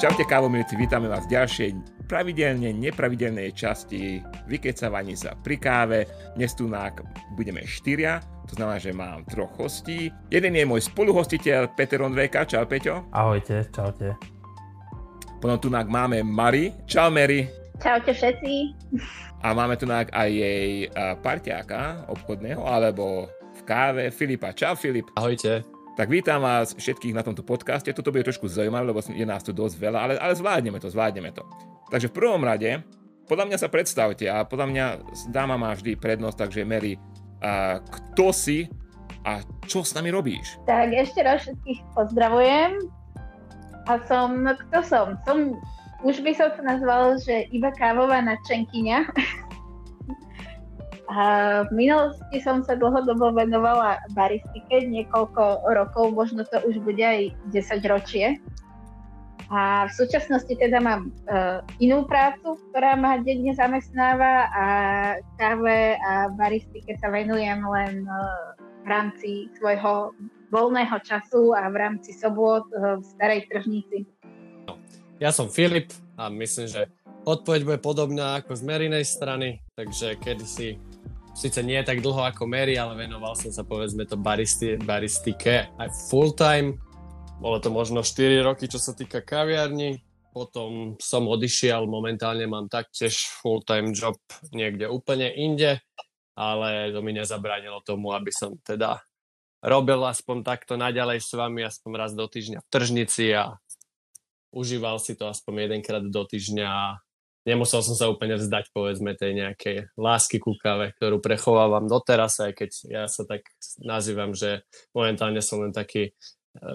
Čaute kávomilci, vítame vás v ďalšej pravidelne nepravidelnej časti vykecavaní sa pri káve. Dnes tu budeme štyria, to znamená, že mám troch hostí. Jeden je môj spoluhostiteľ Peter Ondvejka, čau Peťo. Ahojte, čaute. Potom tu máme Mari, čau Mary. Čaute všetci. A máme tu aj jej parťáka obchodného, alebo v káve Filipa. Čau Filip. Ahojte. Tak vítam vás všetkých na tomto podcaste. Toto bude trošku zaujímavé, lebo je nás tu dosť veľa, ale, ale zvládneme to, zvládneme to. Takže v prvom rade, podľa mňa sa predstavte a podľa mňa dáma má vždy prednosť, takže Mary, a kto si a čo s nami robíš? Tak ešte raz všetkých pozdravujem. A som, kto som? Som, už by som sa nazval, že iba kávová nadšenkyňa. V minulosti som sa dlhodobo venovala baristike, niekoľko rokov, možno to už bude aj 10 ročie. A v súčasnosti teda mám uh, inú prácu, ktorá ma denne zamestnáva a káve a baristike sa venujem len uh, v rámci svojho voľného času a v rámci sobot uh, v starej tržnici. Ja som Filip a myslím, že odpoveď bude podobná ako z Merinej strany, takže kedy si síce nie tak dlho ako Mary, ale venoval som sa povedzme to baristi, baristike aj full time. Bolo to možno 4 roky, čo sa týka kaviarni. Potom som odišiel, momentálne mám taktiež full time job niekde úplne inde, ale to mi nezabránilo tomu, aby som teda robil aspoň takto naďalej s vami, aspoň raz do týždňa v tržnici a užíval si to aspoň jedenkrát do týždňa nemusel som sa úplne vzdať, povedzme, tej nejakej lásky ku káve, ktorú prechovávam doteraz, aj keď ja sa tak nazývam, že momentálne som len taký e,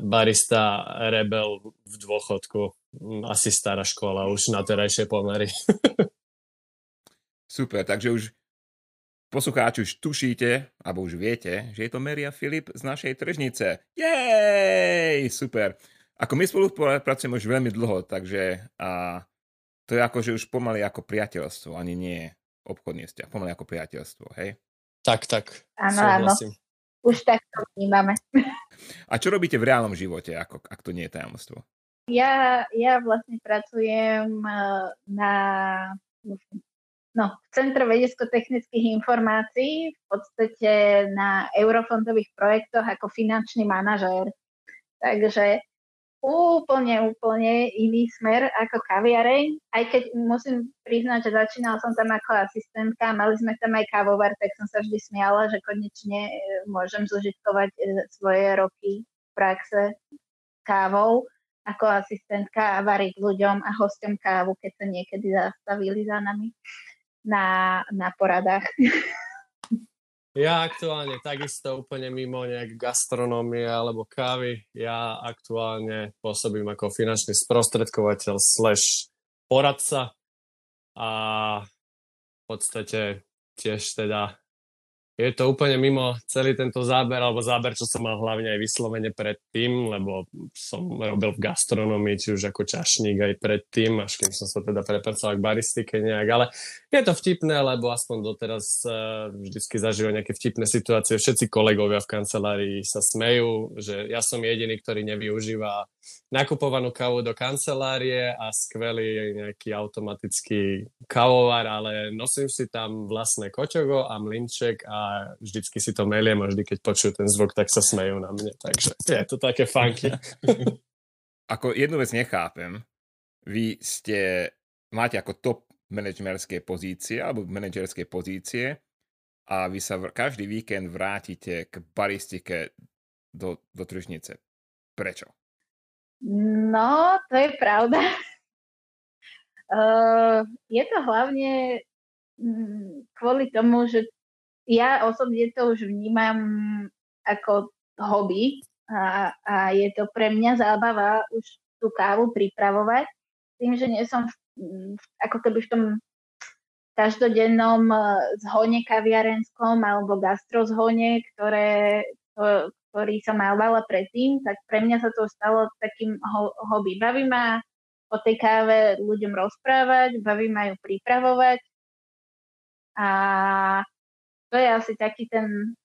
barista rebel v dôchodku. Mm, asi stará škola, už na terajšie pomery. Super, takže už poslucháči už tušíte, alebo už viete, že je to Meria Filip z našej tržnice. Jej, super. Ako my spolu pracujeme už veľmi dlho, takže a to je ako, že už pomaly ako priateľstvo, ani nie obchodný vzťah, pomaly ako priateľstvo, hej? Tak, tak. Áno, áno. Už tak to vnímame. A čo robíte v reálnom živote, ako, ak to nie je tajomstvo? Ja, ja vlastne pracujem eh, na no, v Centre vedecko-technických informácií, v podstate na eurofondových projektoch ako finančný manažér. Takže úplne, úplne iný smer ako kaviareň, aj keď musím priznať, že začínala som tam ako asistentka, mali sme tam aj kávovar, tak som sa vždy smiala, že konečne e, môžem zužitkovať e, svoje roky v praxe kávou ako asistentka a variť ľuďom a hostom kávu, keď sa niekedy zastavili za nami na, na poradách. Ja aktuálne takisto úplne mimo nejak gastronómie alebo kávy. Ja aktuálne pôsobím ako finančný sprostredkovateľ slash poradca a v podstate tiež teda je to úplne mimo celý tento záber, alebo záber, čo som mal hlavne aj vyslovene predtým, lebo som robil v gastronomii, či už ako čašník aj predtým, až kým som sa teda prepracoval k baristike nejak, ale je to vtipné, lebo aspoň doteraz uh, vždycky zažívam nejaké vtipné situácie. Všetci kolegovia v kancelárii sa smejú, že ja som jediný, ktorý nevyužíva nakupovanú kávu do kancelárie a skvelý nejaký automatický kavovar, ale nosím si tam vlastné koťogo a mlinček a vždycky si to meliem a vždy, keď počujú ten zvuk, tak sa smejú na mne. Takže je to také funky. ako jednu vec nechápem. Vy ste, máte ako top manažerské pozície alebo manažerské pozície a vy sa každý víkend vrátite k baristike do, do tržnice. Prečo? No, to je pravda. Uh, je to hlavne mm, kvôli tomu, že ja osobne to už vnímam ako hobby a, a je to pre mňa zábava už tú kávu pripravovať. Tým, že nie som v, ako keby v tom každodennom e, zhone kaviarenskom alebo gastrozhone, ktoré, to, ktorý som mávala predtým, tak pre mňa sa to stalo takým ho, hobby. Baví ma o tej káve ľuďom rozprávať, baví ma ju pripravovať a to je asi taký ten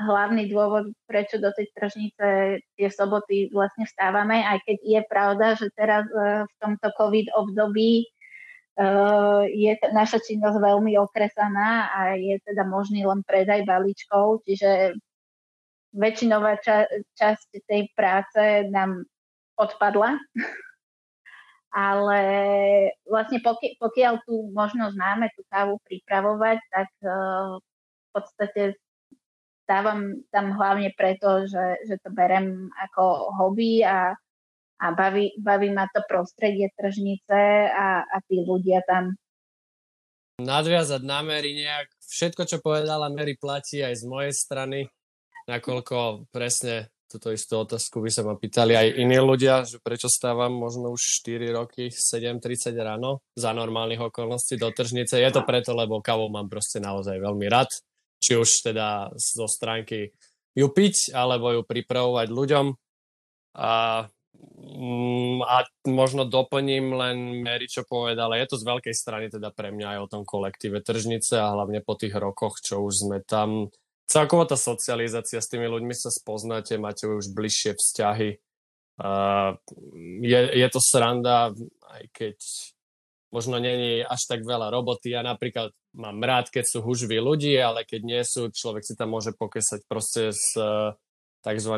hlavný dôvod, prečo do tej tržnice tie soboty vlastne vstávame, aj keď je pravda, že teraz v tomto COVID období je naša činnosť veľmi okresaná a je teda možný len predaj balíčkov, čiže väčšinová ča- časť tej práce nám odpadla. Ale vlastne poki- pokiaľ tu možnosť máme tú kávu pripravovať, tak v podstate dávam tam hlavne preto, že, že to berem ako hobby a, a baví, baví ma to prostredie tržnice a, a tí ľudia tam. Nadviazať na Mary nejak, všetko, čo povedala Mary, platí aj z mojej strany nakoľko presne túto istú otázku by sa ma pýtali aj iní ľudia, že prečo stávam možno už 4 roky 7.30 ráno za normálnych okolností do tržnice. Je to preto, lebo kávu mám proste naozaj veľmi rád. Či už teda zo stránky ju piť, alebo ju pripravovať ľuďom. A, mm, a možno doplním len Mary, čo povedala. Je to z veľkej strany teda pre mňa aj o tom kolektíve tržnice a hlavne po tých rokoch, čo už sme tam celkovo tá socializácia s tými ľuďmi sa spoznáte, máte už bližšie vzťahy. Uh, je, je to sranda, aj keď možno není až tak veľa roboty. Ja napríklad mám rád, keď sú hužví ľudí, ale keď nie sú, človek si tam môže pokesať proste s uh, tzv.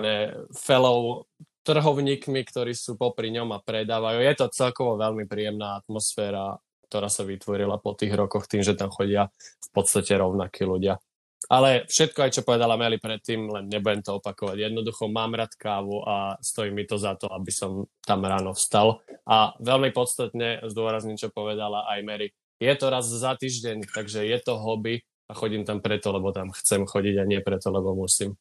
fellow trhovníkmi, ktorí sú popri ňom a predávajú. Je to celkovo veľmi príjemná atmosféra, ktorá sa vytvorila po tých rokoch tým, že tam chodia v podstate rovnakí ľudia. Ale všetko aj, čo povedala Meli predtým, len nebudem to opakovať. Jednoducho mám rád kávu a stojí mi to za to, aby som tam ráno vstal. A veľmi podstatne zdôrazním, čo povedala aj Mary. Je to raz za týždeň, takže je to hobby a chodím tam preto, lebo tam chcem chodiť a nie preto, lebo musím.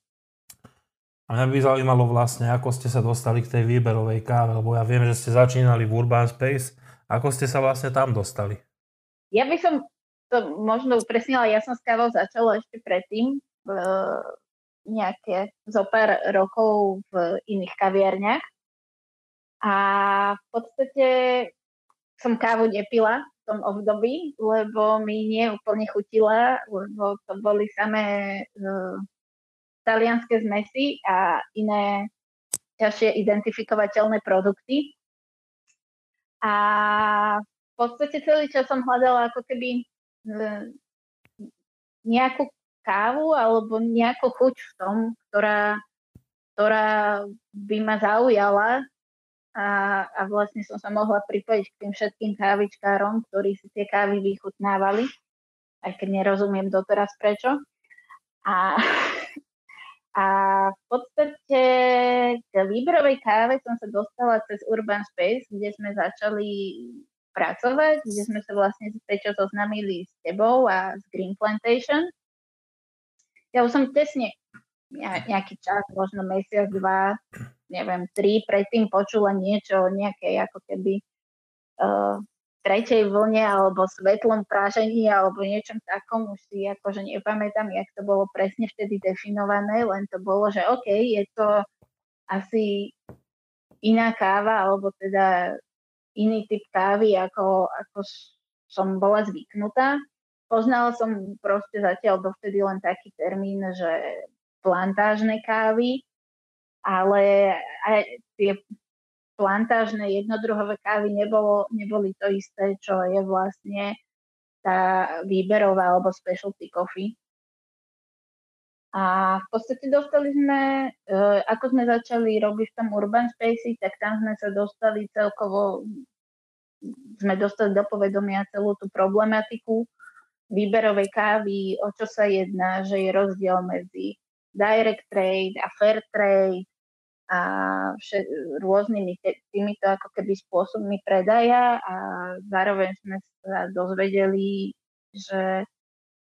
A mňa by zaujímalo vlastne, ako ste sa dostali k tej výberovej káve, lebo ja viem, že ste začínali v Urban Space. Ako ste sa vlastne tam dostali? Ja by som to možno upresnila, ja som s kávou začala ešte predtým, v nejaké zo pár rokov v iných kaviarniach. A v podstate som kávu nepila v tom období, lebo mi nie úplne chutila, lebo to boli samé uh, talianské zmesy a iné ťažšie identifikovateľné produkty. A v podstate celý čas som hľadala ako keby nejakú kávu alebo nejakú chuť v tom, ktorá, ktorá by ma zaujala a, a vlastne som sa mohla pripojiť k tým všetkým kávičkárom, ktorí si tie kávy vychutnávali, aj keď nerozumiem doteraz prečo. A, a v podstate k výberovej káve som sa dostala cez Urban Space, kde sme začali pracovať, kde sme sa vlastne prečo zoznamili s tebou a s Green Plantation. Ja už som tesne nejaký čas, možno mesiac, dva, neviem, tri, predtým počula niečo o nejakej ako keby uh, tretej vlne alebo svetlom prážení alebo niečom takom, už si akože nepamätám, jak to bolo presne vtedy definované, len to bolo, že OK, je to asi iná káva, alebo teda iný typ kávy, ako, ako som bola zvyknutá. Poznala som proste zatiaľ dovtedy len taký termín, že plantážne kávy, ale aj tie plantážne jednodruhové kávy nebolo, neboli to isté, čo je vlastne tá výberová alebo specialty coffee. A v podstate dostali sme, e, ako sme začali robiť v tom Urban Space, tak tam sme sa dostali celkovo, sme dostali do povedomia celú tú problematiku výberovej kávy, o čo sa jedná, že je rozdiel medzi direct trade a fair trade a všet, rôznymi týmito ako keby spôsobmi predaja a zároveň sme sa dozvedeli, že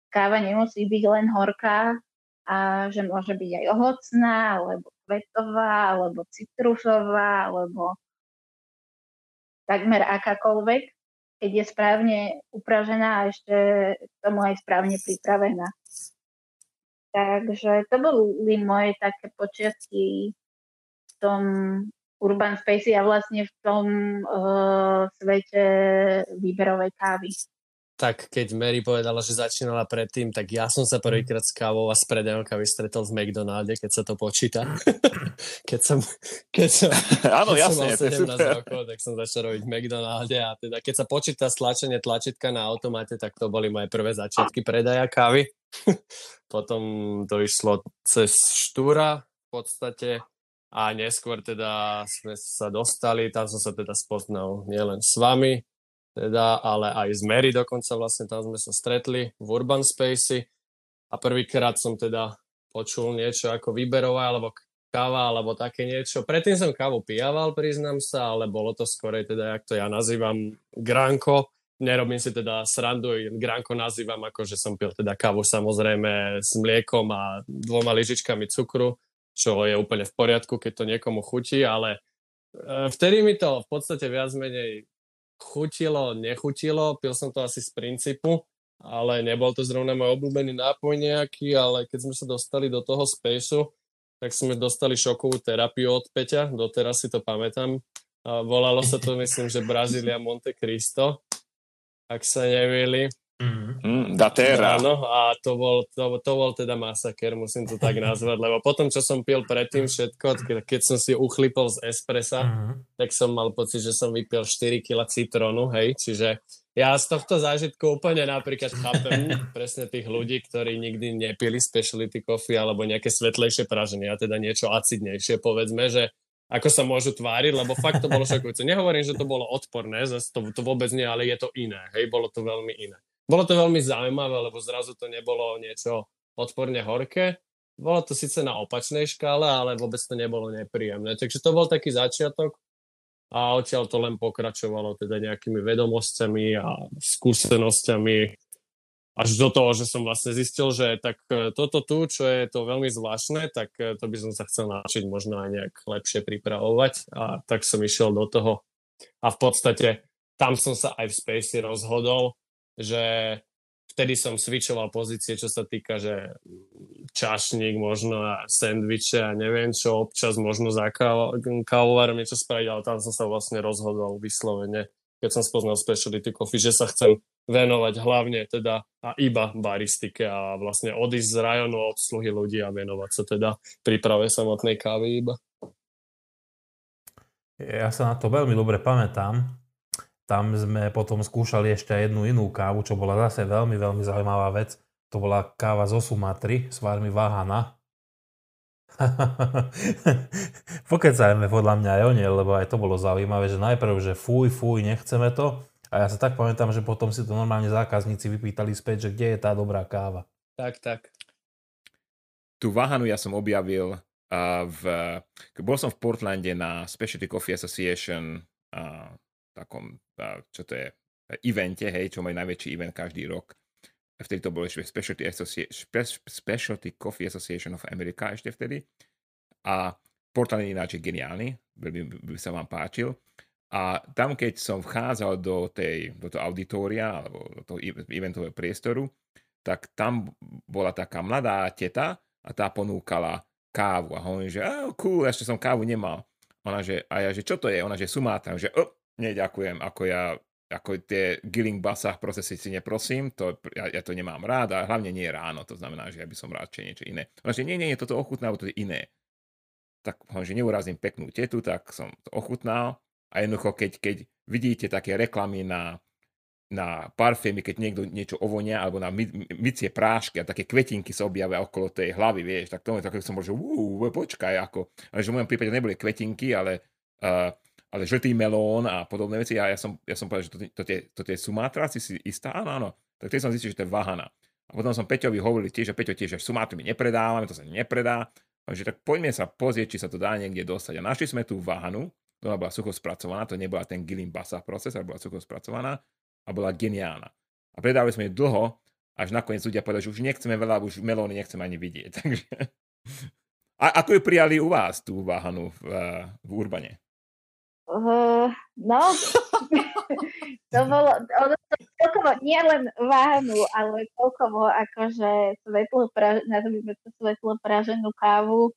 káva nemusí byť len horká, a že môže byť aj ovocná, alebo kvetová, alebo citrusová, alebo takmer akákoľvek, keď je správne upražená a ešte k tomu aj správne pripravená. Takže to boli moje také počiatky v tom Urban Space a vlastne v tom uh, svete výberovej kávy. Tak keď Mary povedala, že začínala predtým, tak ja som sa prvýkrát s kávou a s predajom kávy stretol v McDonalde, keď sa to počíta. keď som, keď som, Áno, keď jasne, som mal 17 to je rokov, tak som začal robiť v McDonalde a teda keď sa počíta stlačenie tlačítka na automate, tak to boli moje prvé začiatky predaja kávy. Potom to išlo cez Štúra v podstate a neskôr teda sme sa dostali, tam som sa teda spoznal nielen s vami, teda, ale aj z Mary dokonca vlastne tam sme sa stretli v Urban Spacey a prvýkrát som teda počul niečo ako výberová alebo káva alebo také niečo. Predtým som kávu pijaval, priznám sa, ale bolo to skorej teda, jak to ja nazývam, granko. Nerobím si teda srandu, granko nazývam ako, že som pil teda kávu samozrejme s mliekom a dvoma lyžičkami cukru čo je úplne v poriadku, keď to niekomu chutí, ale e, vtedy mi to v podstate viac menej chutilo, nechutilo, pil som to asi z princípu, ale nebol to zrovna môj obľúbený nápoj nejaký, ale keď sme sa dostali do toho spaceu, tak sme dostali šokovú terapiu od Peťa, doteraz si to pamätám. Volalo sa to, myslím, že Brazília Monte Cristo, ak sa nevili. Mm-hmm. Mm, Datera. Áno, a to bol, to, to bol teda masaker, musím to tak nazvať, lebo potom, čo som pil predtým všetko, keď som si uchlipol z espressa, mm-hmm. tak som mal pocit, že som vypil 4 kg citrónu, hej, čiže ja z tohto zážitku úplne napríklad chápem presne tých ľudí, ktorí nikdy nepili specialty coffee alebo nejaké svetlejšie praženie, a teda niečo acidnejšie, povedzme, že ako sa môžu tváriť, lebo fakt to bolo šokujúce. Nehovorím, že to bolo odporné, zase to, to vôbec nie, ale je to iné, hej, bolo to veľmi iné. Bolo to veľmi zaujímavé, lebo zrazu to nebolo niečo odporne horké. Bolo to síce na opačnej škále, ale vôbec to nebolo nepríjemné. Takže to bol taký začiatok a odtiaľ to len pokračovalo teda nejakými vedomosťami a skúsenosťami až do toho, že som vlastne zistil, že tak e, toto tu, čo je to veľmi zvláštne, tak e, to by som sa chcel naučiť možno aj nejak lepšie pripravovať a tak som išiel do toho a v podstate tam som sa aj v Spacey rozhodol, že vtedy som switchoval pozície, čo sa týka, že čašník možno a sendviče a neviem čo, občas možno za kávovarom niečo spraviť, ale tam som sa vlastne rozhodol vyslovene, keď som spoznal specialty coffee, že sa chcem venovať hlavne teda a iba baristike a vlastne odísť z rajonu obsluhy ľudí a venovať sa teda príprave samotnej kávy iba. Ja sa na to veľmi dobre pamätám, tam sme potom skúšali ešte jednu inú kávu, čo bola zase veľmi, veľmi zaujímavá vec. To bola káva zo Sumatry s vármi Vahana. Pokecajme podľa mňa aj o nie, lebo aj to bolo zaujímavé, že najprv, že fuj, fuj, nechceme to. A ja sa tak pamätám, že potom si to normálne zákazníci vypýtali späť, že kde je tá dobrá káva. Tak, tak. Tu Vahanu ja som objavil uh, v... Bol som v Portlande na Specialty Coffee Association uh, takom, čo to je, evente, hej, čo majú najväčší event každý rok. Vtedy to bolo ešte Specialty, Specialty Coffee Association of America ešte vtedy. A portál je ináč geniálny, veľmi by sa vám páčil. A tam, keď som vchádzal do, tej, do toho auditória alebo do toho eventového priestoru, tak tam bola taká mladá teta a tá ponúkala kávu. A hovorím, že oh, cool, ešte som kávu nemal. Ona, že, a ja, že čo to je? Ona, že Sumatra. Že oh, neďakujem, ako ja ako tie Gilling basách procesy si neprosím, to, ja, ja, to nemám rád a hlavne nie ráno, to znamená, že ja by som radšej niečo iné. No, že nie, nie, toto ochutná, to je iné. Tak že neurazím peknú tetu, tak som to ochutnal a jednoducho, keď, keď vidíte také reklamy na, na parfémy, keď niekto niečo ovonia, alebo na mycie prášky a také kvetinky sa objavia okolo tej hlavy, vieš, tak tomu tak som bol, že ú, počkaj, ako. Ale že v mojom prípade neboli kvetinky, ale uh, ale žltý melón a podobné veci. A ja som, ja som povedal, že to, to, to, to, je Sumatra, si si istá? Áno, áno. Tak teď som zistil, že to je Vahana. A potom som Peťovi hovoril tiež, že Peťo tiež, že Sumatru my nepredávame, to sa nepredá. Takže tak poďme sa pozrieť, či sa to dá niekde dostať. A našli sme tú Vahanu, ktorá bola sucho spracovaná, to nebola ten Gilling Basa proces, ale bola sucho spracovaná a bola geniálna. A predávali sme ju dlho, až nakoniec ľudia povedali, že už nechceme veľa, už melóny nechceme ani vidieť. Takže... A ako ju prijali u vás, tú váhanu v, v Urbane? Uh, no, to bolo, ono to celkovo, nie len váhnu, ale celkovo akože svetlo, pra, nazvime to svetlo praženú kávu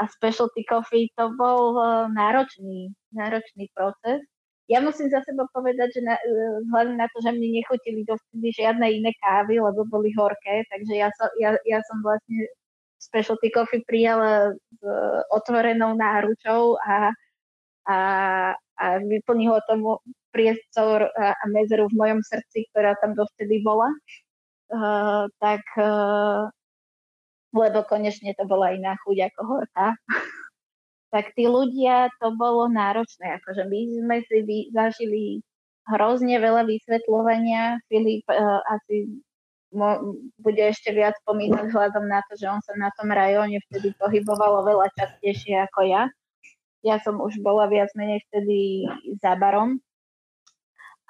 a specialty coffee, to bol uh, náročný, náročný proces. ja musím za seba povedať, že na, e, vzhľadom na to, že mne nechutili dovtedy žiadne iné kávy, lebo boli horké, takže ja som, ja, ja som vlastne specialty coffee prijala s otvorenou náručou a, a, a vyplnilo tomu priestor a, a medzeru v mojom srdci, ktorá tam dovtedy bola. Uh, tak uh, lebo konečne to bola iná chuť ako horká. tak tí ľudia, to bolo náročné. Akože my sme si vy, zažili hrozne veľa vysvetľovania. Filip uh, asi mo, bude ešte viac spomínať vzhľadom na to, že on sa na tom rajóne vtedy pohyboval veľa častejšie ako ja. Ja som už bola viac menej vtedy za barom,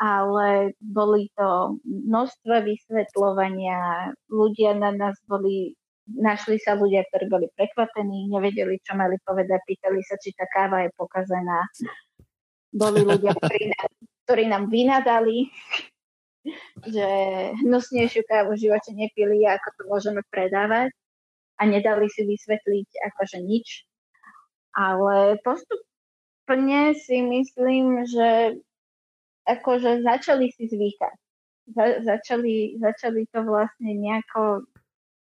ale boli to množstva vysvetľovania, ľudia na nás boli našli sa ľudia, ktorí boli prekvapení, nevedeli, čo mali povedať, pýtali sa, či tá káva je pokazená. Boli ľudia, ktorí nám, ktorí nám vynadali, že hnusnejšiu kávu v živote nepili, ako to môžeme predávať a nedali si vysvetliť akože nič. Ale postupne si myslím, že akože začali si zvykať. Za, začali, začali to vlastne nejako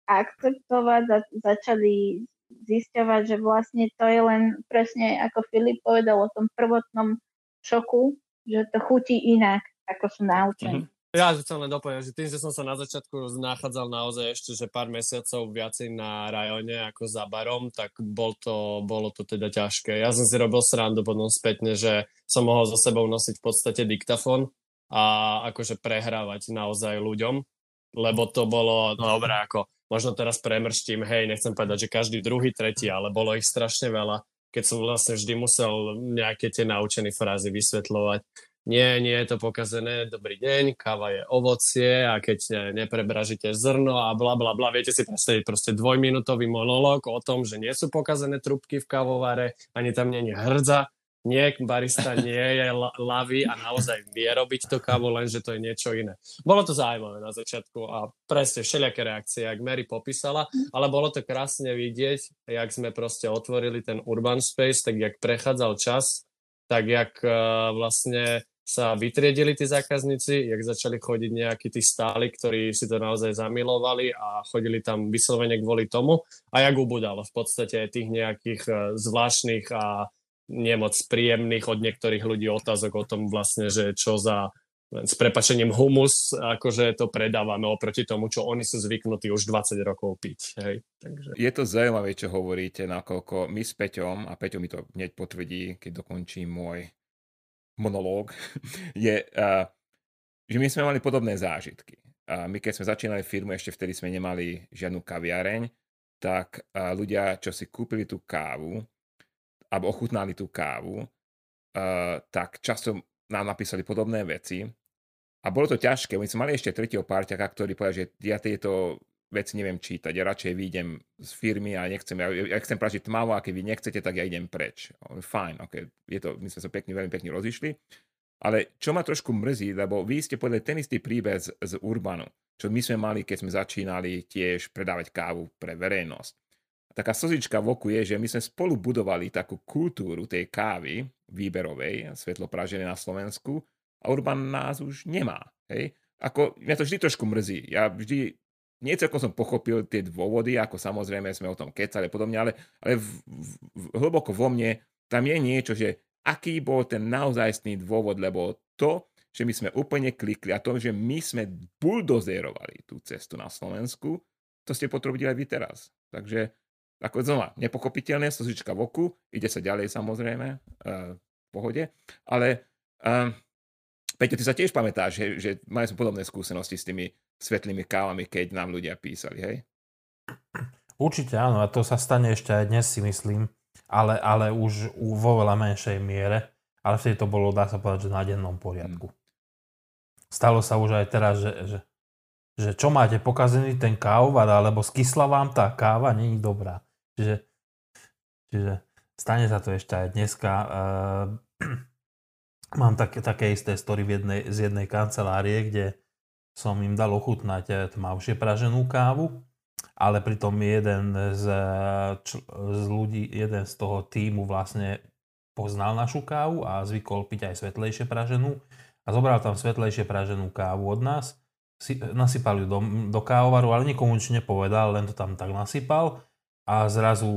akceptovať, a začali zisťovať, že vlastne to je len presne ako Filip povedal o tom prvotnom šoku, že to chutí inak, ako sú naučení. Mm-hmm. Ja chcem len dopovedať, že tým, že som sa na začiatku nachádzal naozaj ešte, že pár mesiacov viacej na rajone ako za barom, tak bol to, bolo to teda ťažké. Ja som si robil srandu potom spätne, že som mohol so sebou nosiť v podstate diktafón a akože prehrávať naozaj ľuďom, lebo to bolo, no dobré, ako možno teraz premrštím, hej, nechcem povedať, že každý druhý, tretí, ale bolo ich strašne veľa, keď som vlastne vždy musel nejaké tie naučené frázy vysvetľovať. Nie, nie je to pokazené, dobrý deň, káva je ovocie a keď neprebražíte zrno a bla bla bla, viete si predstaviť proste dvojminútový monológ o tom, že nie sú pokazené trubky v kávovare, ani tam nie je hrdza, nie, barista nie je lavý a naozaj vie robiť to kávu, lenže to je niečo iné. Bolo to zaujímavé na začiatku a presne všelijaké reakcie, jak Mary popísala, ale bolo to krásne vidieť, jak sme proste otvorili ten urban space, tak jak prechádzal čas, tak jak uh, vlastne sa vytriedili tí zákazníci, jak začali chodiť nejakí tí stáli, ktorí si to naozaj zamilovali a chodili tam vyslovene kvôli tomu a jak ubudalo v podstate tých nejakých uh, zvláštnych a nemoc príjemných od niektorých ľudí otázok o tom vlastne, že čo za s prepačením humus, akože to predávame oproti tomu, čo oni sú zvyknutí už 20 rokov piť. Hej. Takže... Je to zaujímavé, čo hovoríte, nakoľko my s Peťom, a Peťo mi to hneď potvrdí, keď dokončím môj monológ, je, že my sme mali podobné zážitky. My keď sme začínali firmu, ešte vtedy sme nemali žiadnu kaviareň, tak ľudia, čo si kúpili tú kávu, alebo ochutnali tú kávu, tak často nám napísali podobné veci. A bolo to ťažké, my sme mali ešte tretieho párťaka, ktorý povedal, že ja tieto veci neviem čítať, ja radšej vyjdem z firmy a nechcem, ja, ja chcem pražiť tmavo a keď vy nechcete, tak ja idem preč. Fajn, ok, je to, my sme sa pekne, veľmi pekne rozišli. Ale čo ma trošku mrzí, lebo vy ste povedali ten istý príbeh z, z Urbanu, čo my sme mali, keď sme začínali tiež predávať kávu pre verejnosť taká slzička v oku je, že my sme spolu budovali takú kultúru tej kávy výberovej, svetlo pražené na Slovensku a Urban nás už nemá. Hej? Ako, mňa to vždy trošku mrzí. Ja vždy, nie celkom som pochopil tie dôvody, ako samozrejme sme o tom kecali a podobne, ale, ale v, v, v, hlboko vo mne tam je niečo, že aký bol ten naozajstný dôvod, lebo to, že my sme úplne klikli a to, že my sme buldozerovali tú cestu na Slovensku, to ste potvrdili aj vy teraz. Takže ako znova, nepochopiteľné, slzička v oku, ide sa ďalej samozrejme, uh, v pohode, ale uh, Peťo, ty sa tiež pamätáš, že, že mali sme podobné skúsenosti s tými svetlými kávami, keď nám ľudia písali, hej? Určite áno, a to sa stane ešte aj dnes si myslím, ale, ale už vo veľa menšej miere, ale vtedy to bolo, dá sa povedať, že na dennom poriadku. Hmm. Stalo sa už aj teraz, že, že, že čo máte pokazený ten kávovar, alebo skysla vám tá káva, není dobrá. Čiže, čiže stane sa to ešte aj dneska. Uh, mám také, také isté story v jednej, z jednej kancelárie, kde som im dal ochutnať eh, tmavšie praženú kávu, ale pritom jeden z, z ľudí, jeden z toho týmu vlastne poznal našu kávu a zvykol piť aj svetlejšie praženú a zobral tam svetlejšie praženú kávu od nás, si, nasypal ju do, do kávovaru, ale nikomu nič nepovedal, len to tam tak nasypal a zrazu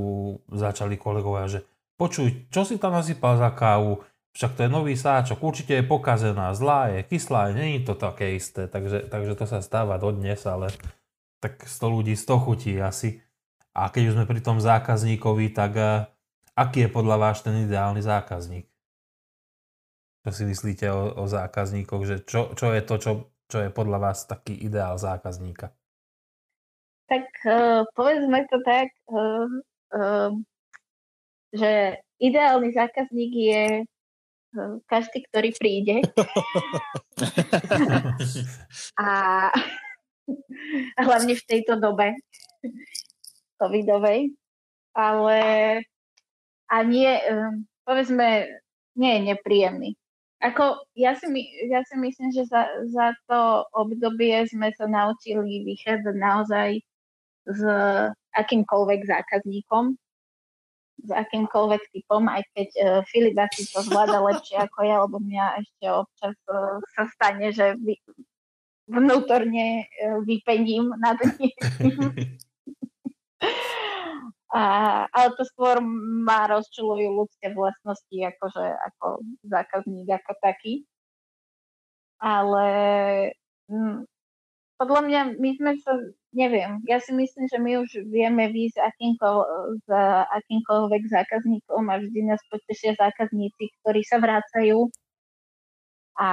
začali kolegovia, že počuj, čo si tam nasypal za kávu, však to je nový sáčok, určite je pokazená, zlá je, kyslá je, není to také isté, takže, takže to sa stáva dodnes, ale tak 100 ľudí 100 chutí asi. A keď už sme pri tom zákazníkovi, tak uh, aký je podľa vás ten ideálny zákazník? Čo si myslíte o, o zákazníkoch? Že čo, čo je to, čo, čo je podľa vás taký ideál zákazníka? Tak uh, povedzme to tak, uh, uh, že ideálny zákazník je každý, ktorý príde. a hlavne v tejto dobe covidovej, ale a nie, um, povedzme, nie je nepríjemný. Ako, ja, si, ja si myslím, že za, za to obdobie sme sa naučili vychádzať naozaj s akýmkoľvek zákazníkom, s akýmkoľvek typom, aj keď uh, Filip asi to zvláda lepšie ako ja, lebo mňa ešte občas uh, sa stane, že vy, vnútorne uh, vypením nad niekým. A, ale to skôr má rozčulujú ľudské vlastnosti, akože ako zákazník ako taký. Ale podľa mňa my sme sa, neviem, ja si myslím, že my už vieme výjsť akýmko, za akýmkoľvek zákazníkom a vždy nás potešia zákazníci, ktorí sa vrácajú. A,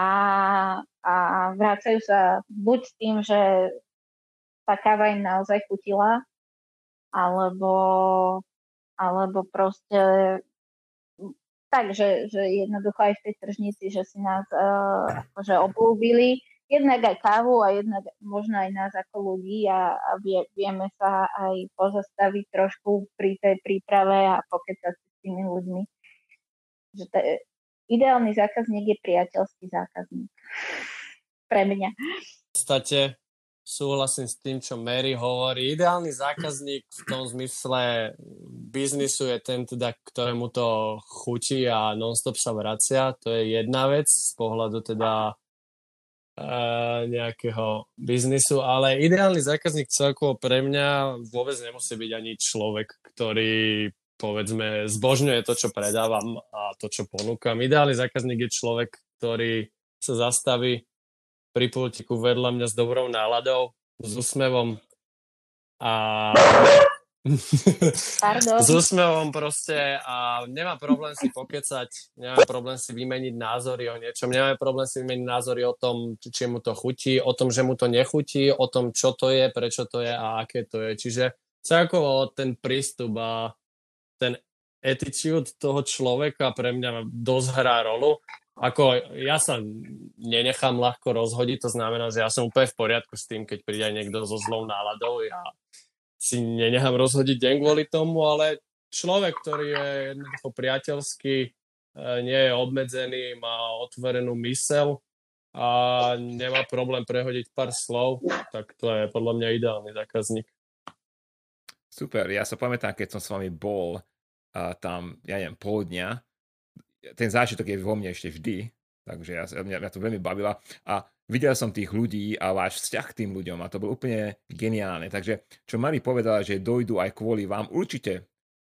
a vrácajú sa buď s tým, že tá káva im naozaj chutila, alebo, alebo proste tak, že, že jednoducho aj v tej tržnici, že si nás uh, akože obľúbili, jednak aj kávu a jednak možno aj nás ako ľudí a, a vie, vieme sa aj pozastaviť trošku pri tej príprave a pokecať s tými ľuďmi. Že to, ideálny zákazník je priateľský zákazník. Pre mňa. V podstate súhlasím s tým, čo Mary hovorí. Ideálny zákazník v tom zmysle biznisu je ten, teda, ktorému to chutí a nonstop sa vracia. To je jedna vec z pohľadu teda nejakého biznisu, ale ideálny zákazník celkovo pre mňa vôbec nemusí byť ani človek, ktorý povedzme zbožňuje to, čo predávam a to, čo ponúkam. Ideálny zákazník je človek, ktorý sa zastaví pri pultiku vedľa mňa s dobrou náladou, s úsmevom a s úsmevom proste a nemá problém si pokecať, nemá problém si vymeniť názory o niečom, nemá problém si vymeniť názory o tom, či mu to chutí, o tom, že mu to nechutí, o tom, čo to je, prečo to je a aké to je. Čiže celkovo ten prístup a ten attitude toho človeka pre mňa dosť hrá rolu. Ako ja sa nenechám ľahko rozhodiť, to znamená, že ja som úplne v poriadku s tým, keď príde niekto so zlou náladou, ja si nenechám rozhodiť deň kvôli tomu, ale človek, ktorý je jednoducho priateľský, e, nie je obmedzený, má otvorenú mysel a nemá problém prehodiť pár slov, tak to je podľa mňa ideálny zákazník. Super, ja sa pamätám, keď som s vami bol a tam, ja neviem, pol dňa. Ten zážitok je vo mne ešte vždy, takže ja, mňa, mňa to veľmi bavila. A videl som tých ľudí a váš vzťah k tým ľuďom a to bolo úplne geniálne. Takže čo Mari povedala, že dojdu aj kvôli vám, určite,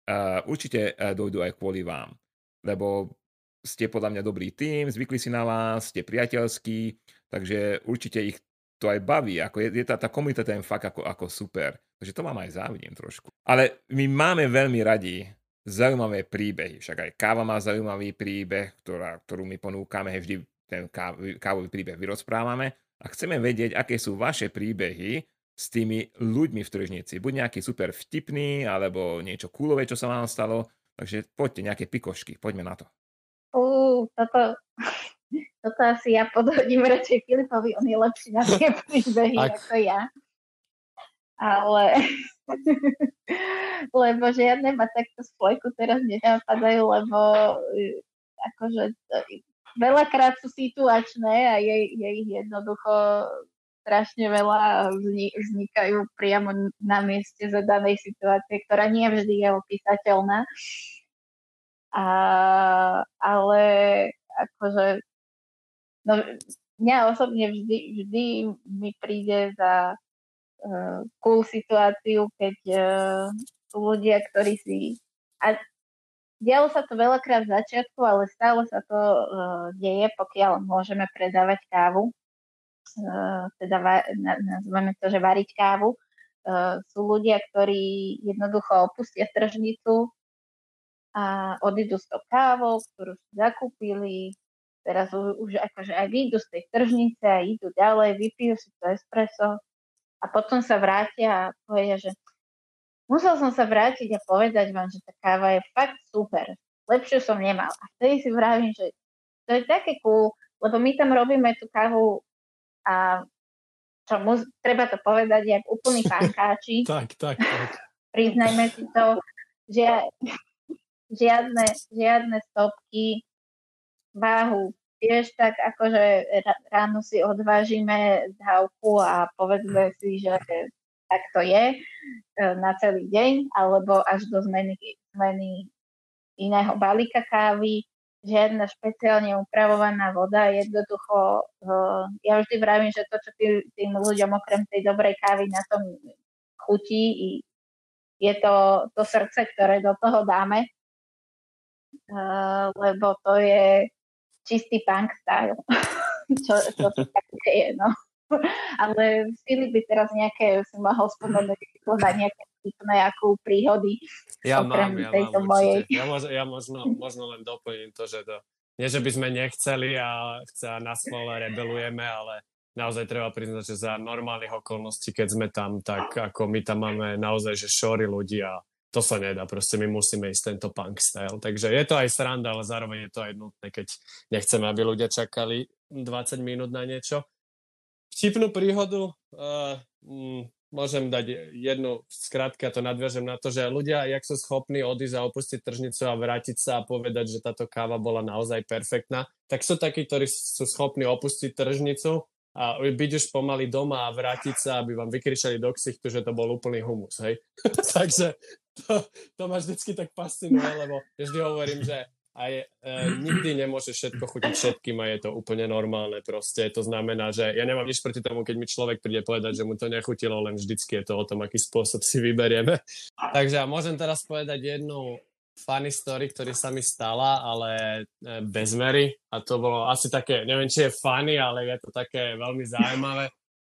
uh, určite uh, dojdu aj kvôli vám, lebo ste podľa mňa dobrý tým, zvykli si na vás, ste priateľskí, takže určite ich to aj baví, ako je, je tá, tá komunita ten fakt ako, ako super. Takže to vám aj závidím trošku. Ale my máme veľmi radi zaujímavé príbehy. Však aj káva má zaujímavý príbeh, ktorá, ktorú my ponúkame, vždy ten kávový príbeh vyrozprávame a chceme vedieť, aké sú vaše príbehy s tými ľuďmi v tržnici. Buď nejaký super vtipný, alebo niečo kúlové, čo sa vám stalo. Takže poďte, nejaké pikošky, poďme na to. Uh, toto, toto asi ja podhodím radšej Filipovi, on je lepší na tie príbehy Ak... ako ja. Ale lebo žiadne ma takto z fleku teraz nenapadajú, lebo e, akože e, veľakrát sú situačné a je, je ich jednoducho strašne veľa vznikajú priamo na mieste za danej situácie, ktorá nie vždy je opísateľná. A, ale akože no, mňa osobne vždy, vždy mi príde za uh, cool situáciu, keď uh, ľudia, ktorí si... A dialo sa to veľakrát v začiatku, ale stále sa to uh, deje, pokiaľ môžeme predávať kávu. Uh, teda va- nazveme to, že variť kávu. Uh, sú ľudia, ktorí jednoducho opustia tržnicu a odídu s tou kávou, ktorú si zakúpili, teraz už akože aj vyjdu z tej tržnice a idú ďalej, vypijú si to espresso a potom sa vrátia a povedia, že musel som sa vrátiť a povedať vám, že tá káva je fakt super. Lepšiu som nemal. A vtedy si vravím, že to je také cool, lebo my tam robíme tú kávu a čo, mus, treba to povedať, jak úplný pankáči. tak, tak, tak. Priznajme si to, že žiadne, žiadne stopky, váhu. Tiež tak akože ráno si odvážime dávku a povedzme si, že tak to je e, na celý deň, alebo až do zmeny, zmeny iného balíka kávy, žiadna špeciálne upravovaná voda, jednoducho, e, ja vždy vravím, že to, čo tým ľuďom okrem tej dobrej kávy na tom chutí, je to, to srdce, ktoré do toho dáme, e, lebo to je čistý punk style, čo, čo také je, no. Ale Filip by teraz nejaké, si mohol spomenúť nejaké vtipné ako príhody. Ja mám, ja tejto mám mojej. Ja, možno, ja možno, možno len doplním to, že to, nie, že by sme nechceli a, chce, na schvále rebelujeme, ale naozaj treba priznať, že za normálnych okolností, keď sme tam, tak ako my tam máme naozaj, že šory ľudí a to sa nedá, proste my musíme ísť tento punk style. Takže je to aj sranda, ale zároveň je to aj nutné, keď nechceme, aby ľudia čakali 20 minút na niečo. Vtipnú príhodu, uh, mm, môžem dať jednu skrátka, to nadviažem na to, že ľudia, jak sú schopní odísť a opustiť tržnicu a vrátiť sa a povedať, že táto káva bola naozaj perfektná, tak sú takí, ktorí sú schopní opustiť tržnicu a byť už pomaly doma a vrátiť sa, aby vám vykričali do ksichtu, že to bol úplný humus, hej. Takže to, to ma vždycky tak fascinuje, lebo vždy hovorím, že aj e, nikdy nemôže všetko chutiť všetkým a je to úplne normálne proste. To znamená, že ja nemám nič proti tomu, keď mi človek príde povedať, že mu to nechutilo, len vždycky je to o tom, aký spôsob si vyberieme. Takže ja môžem teraz povedať jednu funny story, ktorý sa mi stala, ale e, bez mery. A to bolo asi také, neviem, či je funny, ale je to také veľmi zaujímavé.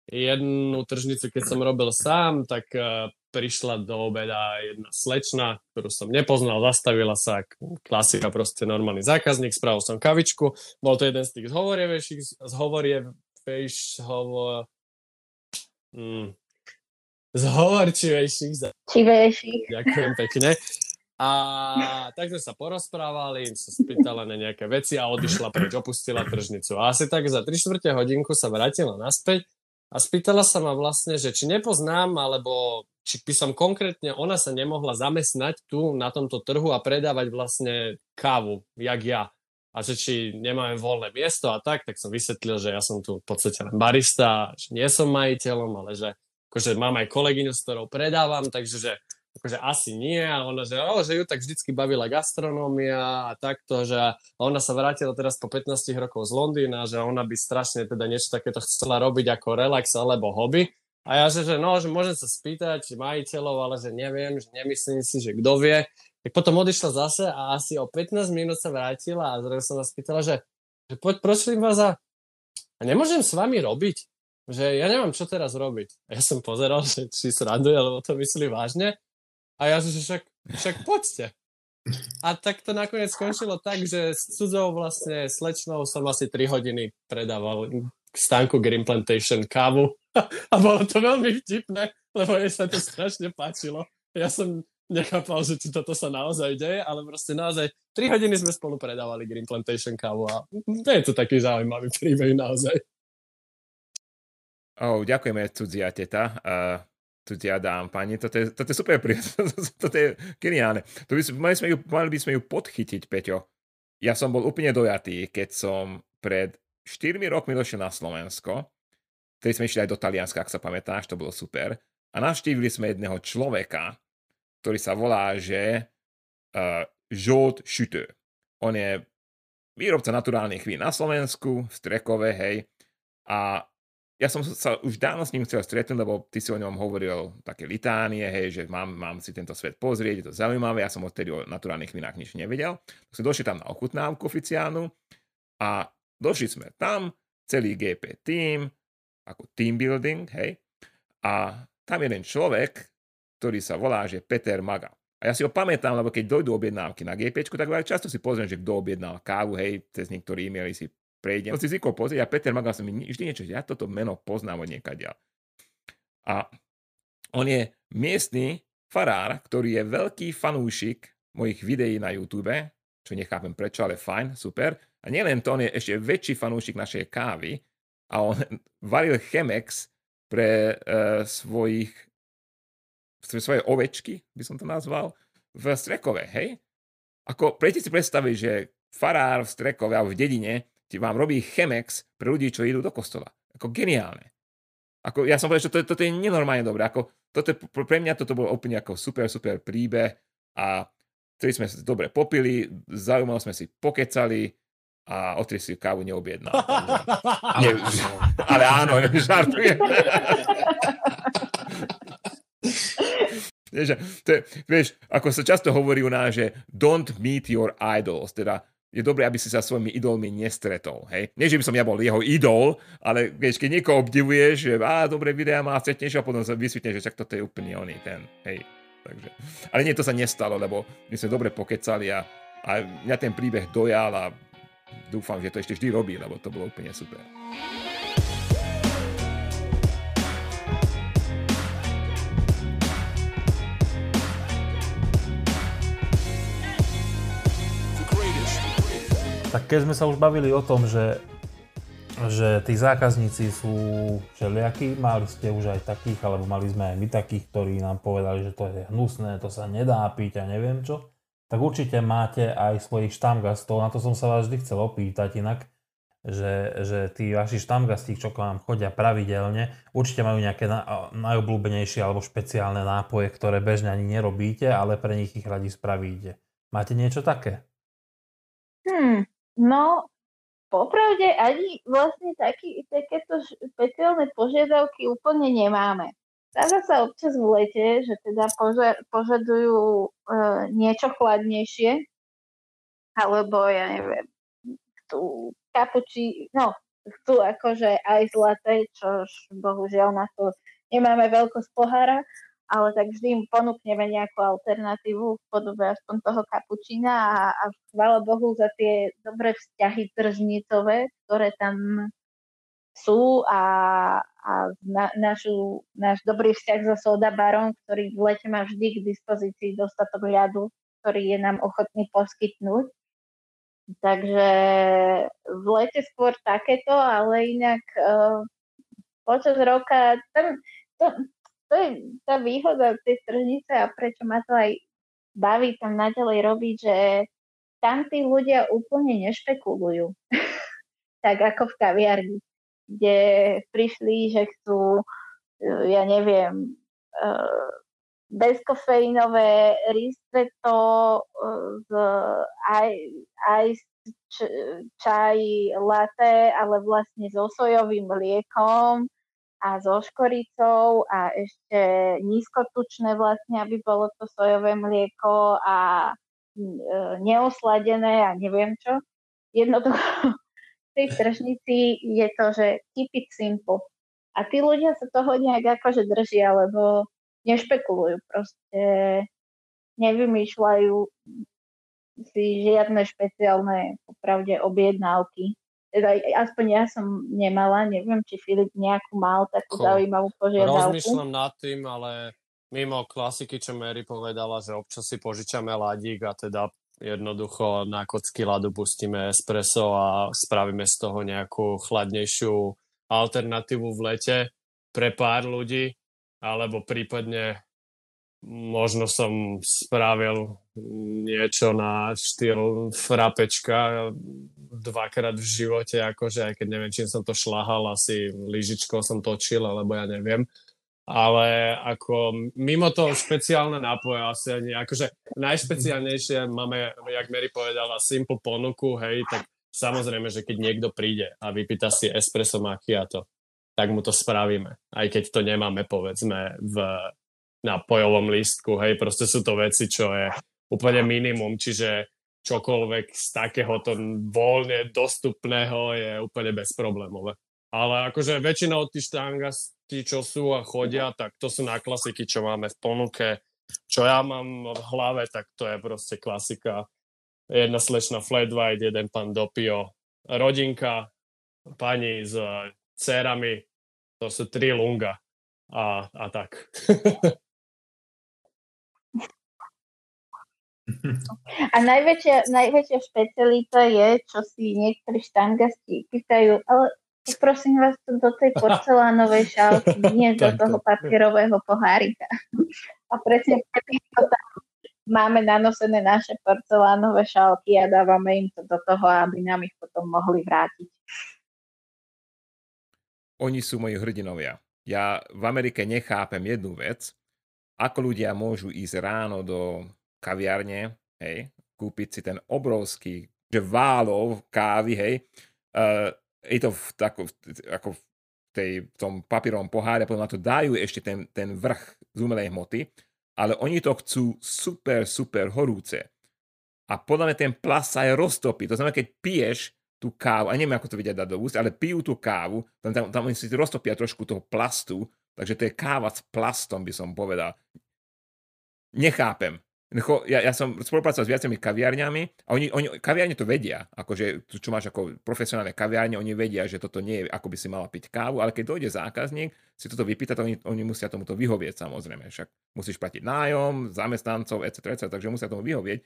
Jednu tržnicu, keď som robil sám, tak uh, prišla do obeda jedna slečna, ktorú som nepoznal, zastavila sa, klasika, proste normálny zákazník, spravil som kavičku, bol to jeden z tých zhovorievejších, zhovorievejš, hovo, mm, zhovorčivejších. Ďakujem pekne. A tak sme sa porozprávali, sa spýtala na nejaké veci a odišla preč, opustila tržnicu. A asi tak za 3 čtvrte hodinku sa vrátila naspäť a spýtala sa ma vlastne, že či nepoznám, alebo či by som konkrétne, ona sa nemohla zamestnať tu na tomto trhu a predávať vlastne kávu, jak ja. A že či nemáme voľné miesto a tak, tak som vysvetlil, že ja som tu v podstate len barista, že nie som majiteľom, ale že akože mám aj kolegyňu, s ktorou predávam, takže že akože asi nie a ona, že, oh, že ju tak vždycky bavila gastronómia a takto, že ona sa vrátila teraz po 15 rokov z Londýna, že ona by strašne teda niečo takéto chcela robiť ako relax alebo hobby. A ja, že, že no, že môžem sa spýtať majiteľov, ale že neviem, že nemyslím si, že kto vie. Tak potom odišla zase a asi o 15 minút sa vrátila a zrazu sa nás spýtala, že, že poď prosím vás a, a nemôžem s vami robiť? Že ja nemám čo teraz robiť. Ja som pozeral, že či sranduje, alebo to myslí vážne. A ja že však, však poďte. A tak to nakoniec skončilo tak, že s cudzou vlastne slečnou som asi 3 hodiny predával k stánku Green Plantation kávu a bolo to veľmi vtipné, lebo jej sa to strašne páčilo. Ja som nechápal, že či toto sa naozaj deje, ale proste naozaj 3 hodiny sme spolu predávali Green Plantation kávu a to je to taký zaujímavý príbeh naozaj. Oh, ďakujeme cudzia teta. Uh, tu ti dám, pani, toto je, toto je super, toto je geniálne. To by, mali, sme ju, mali by sme ju podchytiť, Peťo. Ja som bol úplne dojatý, keď som pred 4 rokmi došiel na Slovensko, ktorý sme išli aj do Talianska, ak sa pamätáš, to bolo super. A navštívili sme jedného človeka, ktorý sa volá, že uh, Žolt Schütter. On je výrobca naturálnych vín na Slovensku, v Strekove, hej. A ja som sa už dávno s ním chcel stretnúť, lebo ty si o ňom hovoril také litánie, hej, že mám, mám si tento svet pozrieť, je to zaujímavé, ja som odtedy o naturálnych vinách nič nevedel. Tak sme došli tam na ochutnávku oficiálnu a došli sme tam, celý GP team, ako team building, hej, a tam jeden človek, ktorý sa volá, že Peter Maga. A ja si ho pamätám, lebo keď dojdú objednávky na GP, tak často si pozriem, že kto objednal kávu, hej, cez niektoré e-maily si prejdem. Si zvykol pozrieť a Peter Magal som vždy niečo, ja toto meno poznám od niekaďa. A on je miestny farár, ktorý je veľký fanúšik mojich videí na YouTube, čo nechápem prečo, ale fajn, super. A nielen to, on je ešte väčší fanúšik našej kávy a on varil Chemex pre uh, svojich svoje ovečky, by som to nazval, v Strekove, hej? Ako, prejte si predstaviť, že farár v Strekove alebo v dedine vám robí Chemex pre ľudí, čo idú do kostola. Ako geniálne. Ako, ja som povedal, že toto, toto je nenormálne dobré. Ako, toto je, pre mňa toto bolo úplne ako super, super príbeh a ktorý sme dobre popili, zaujímavo sme si pokecali a otri si kávu neobjednal. Nie, ale áno, žartujem. to je, vieš, ako sa často hovorí u nás, že don't meet your idols, teda je dobré, aby si sa svojimi idolmi nestretol. Hej? Nie, že by som ja bol jeho idol, ale keď niekoho obdivuješ, že á, dobré videá má, stretneš a potom sa vysvetne, že však toto je úplne oný ten. Hej. Takže. Ale nie, to sa nestalo, lebo my sme dobre pokecali a, a mňa ten príbeh dojal a dúfam, že to ešte vždy robí, lebo to bolo úplne super. Tak keď sme sa už bavili o tom, že, že tí zákazníci sú všelijakí, mali ste už aj takých, alebo mali sme aj my takých, ktorí nám povedali, že to je hnusné, to sa nedá piť a neviem čo, tak určite máte aj svojich štamgastov, na to som sa vás vždy chcel opýtať inak, že, že tí vaši štamgasti, čo k vám chodia pravidelne, určite majú nejaké na, najobľúbenejšie alebo špeciálne nápoje, ktoré bežne ani nerobíte, ale pre nich ich radi spravíte. Máte niečo také? Hmm, No, popravde ani vlastne taký, takéto špeciálne požiadavky úplne nemáme. Stáva sa občas v lete, že teda požadujú e, niečo chladnejšie, alebo ja neviem, chcú kapuči, no, chcú akože aj zlaté, čož bohužiaľ na to nemáme veľkosť pohára, ale tak vždy im ponúkneme nejakú alternatívu v podobe aspoň toho kapučína a, a chvála Bohu za tie dobré vzťahy tržnicové, ktoré tam sú a, a na, našu, náš dobrý vzťah so Soda Barom, ktorý v lete má vždy k dispozícii dostatok ľadu, ktorý je nám ochotný poskytnúť. Takže v lete skôr takéto, ale inak uh, počas roka tam, to, to je tá výhoda tej tržnice a prečo ma to aj baví tam naďalej robiť, že tam tí ľudia úplne nešpekulujú. tak ako v kaviarni, kde prišli, že chcú, eh, ja neviem, eh, bezkofeínové ristretto eh, z aj čaj latte, ale vlastne so sojovým mliekom a so škoricou a ešte nízkotučné vlastne, aby bolo to sojové mlieko a e, neosladené a neviem čo. Jednoducho v tej tržnici je to, že keep it simple. A tí ľudia sa toho nejak akože držia, lebo nešpekulujú, proste nevymýšľajú si žiadne špeciálne popravde objednávky teda aspoň ja som nemala, neviem, či Filip nejakú mal takú Ko, zaujímavú požiadavku. Rozmýšľam nad tým, ale mimo klasiky, čo Mary povedala, že občas si požičame ladík a teda jednoducho na kocky ľadu pustíme espresso a spravíme z toho nejakú chladnejšiu alternatívu v lete pre pár ľudí, alebo prípadne možno som spravil niečo na štýl frapečka dvakrát v živote, akože aj keď neviem, čím som to šlahal, asi lyžičkou som točil, alebo ja neviem. ale ako mimo toho špeciálne nápoje asi ani, akože najšpeciálnejšie máme, jak Mary povedala, simple ponuku, hej, tak samozrejme, že keď niekto príde a vypýta si espresso macchiato, tak mu to spravíme. Aj keď to nemáme, povedzme, v, na pojovom lístku, hej, proste sú to veci, čo je úplne minimum, čiže čokoľvek z takéhoto voľne dostupného je úplne bezproblémové. Ale akože väčšinou tí štangasti, čo sú a chodia, tak to sú na klasiky, čo máme v ponuke. Čo ja mám v hlave, tak to je proste klasika. Jedna slečna flat white, jeden pán dopio, rodinka, pani s cérami, to sú tri lunga a, a tak. A najväčšia, najväčšia špecialita je, čo si niektorí štangasti pýtajú, ale Prosím vás do tej porcelánovej šálky, nie do toho papierového pohárika. A presne to máme nanosené naše porcelánové šálky a dávame im to do toho, aby nám ich potom mohli vrátiť. Oni sú moji hrdinovia. Ja v Amerike nechápem jednu vec, ako ľudia môžu ísť ráno do kaviarne, hej, kúpiť si ten obrovský, že válov kávy, hej, uh, je to v, tako, ako v, tej, v tom papírovom poháre, potom na to dajú ešte ten, ten vrch z umelej hmoty, ale oni to chcú super, super horúce. A podľa mňa ten plast sa aj roztopí. To znamená, keď piješ tú kávu, a neviem, ako to vedia dať do úst, ale pijú tú kávu, tam, tam, tam si roztopia trošku toho plastu, takže to je káva s plastom, by som povedal. Nechápem. Ja, ja som spolupracoval s viacerými kaviarňami a oni, oni, kaviarne to vedia, akože čo máš ako profesionálne kaviarne, oni vedia, že toto nie je, ako by si mala piť kávu, ale keď dojde zákazník, si toto vypýta, oni, oni musia tomuto vyhovieť samozrejme, však musíš platiť nájom, zamestnancov, etc., etc., takže musia tomu vyhovieť,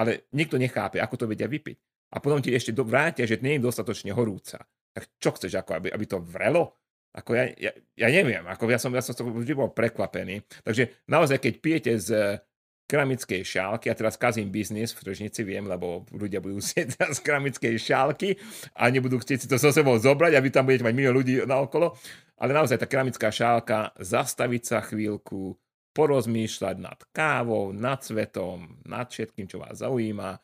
ale nikto nechápe, ako to vedia vypiť. A potom ti ešte vrátia, že nie je dostatočne horúca. Tak čo chceš, ako aby, aby to vrelo? Ako ja, ja, ja neviem, ako ja som, ja som to vždy bol prekvapený. Takže naozaj, keď pijete z keramickej šálky, a teraz kazím biznis v tržnici, viem, lebo ľudia budú sieť z keramickej šálky a nebudú chcieť si to so sebou zobrať a vy tam budete mať milión ľudí naokolo. Ale naozaj tá keramická šálka, zastaviť sa chvíľku, porozmýšľať nad kávou, nad svetom, nad všetkým, čo vás zaujíma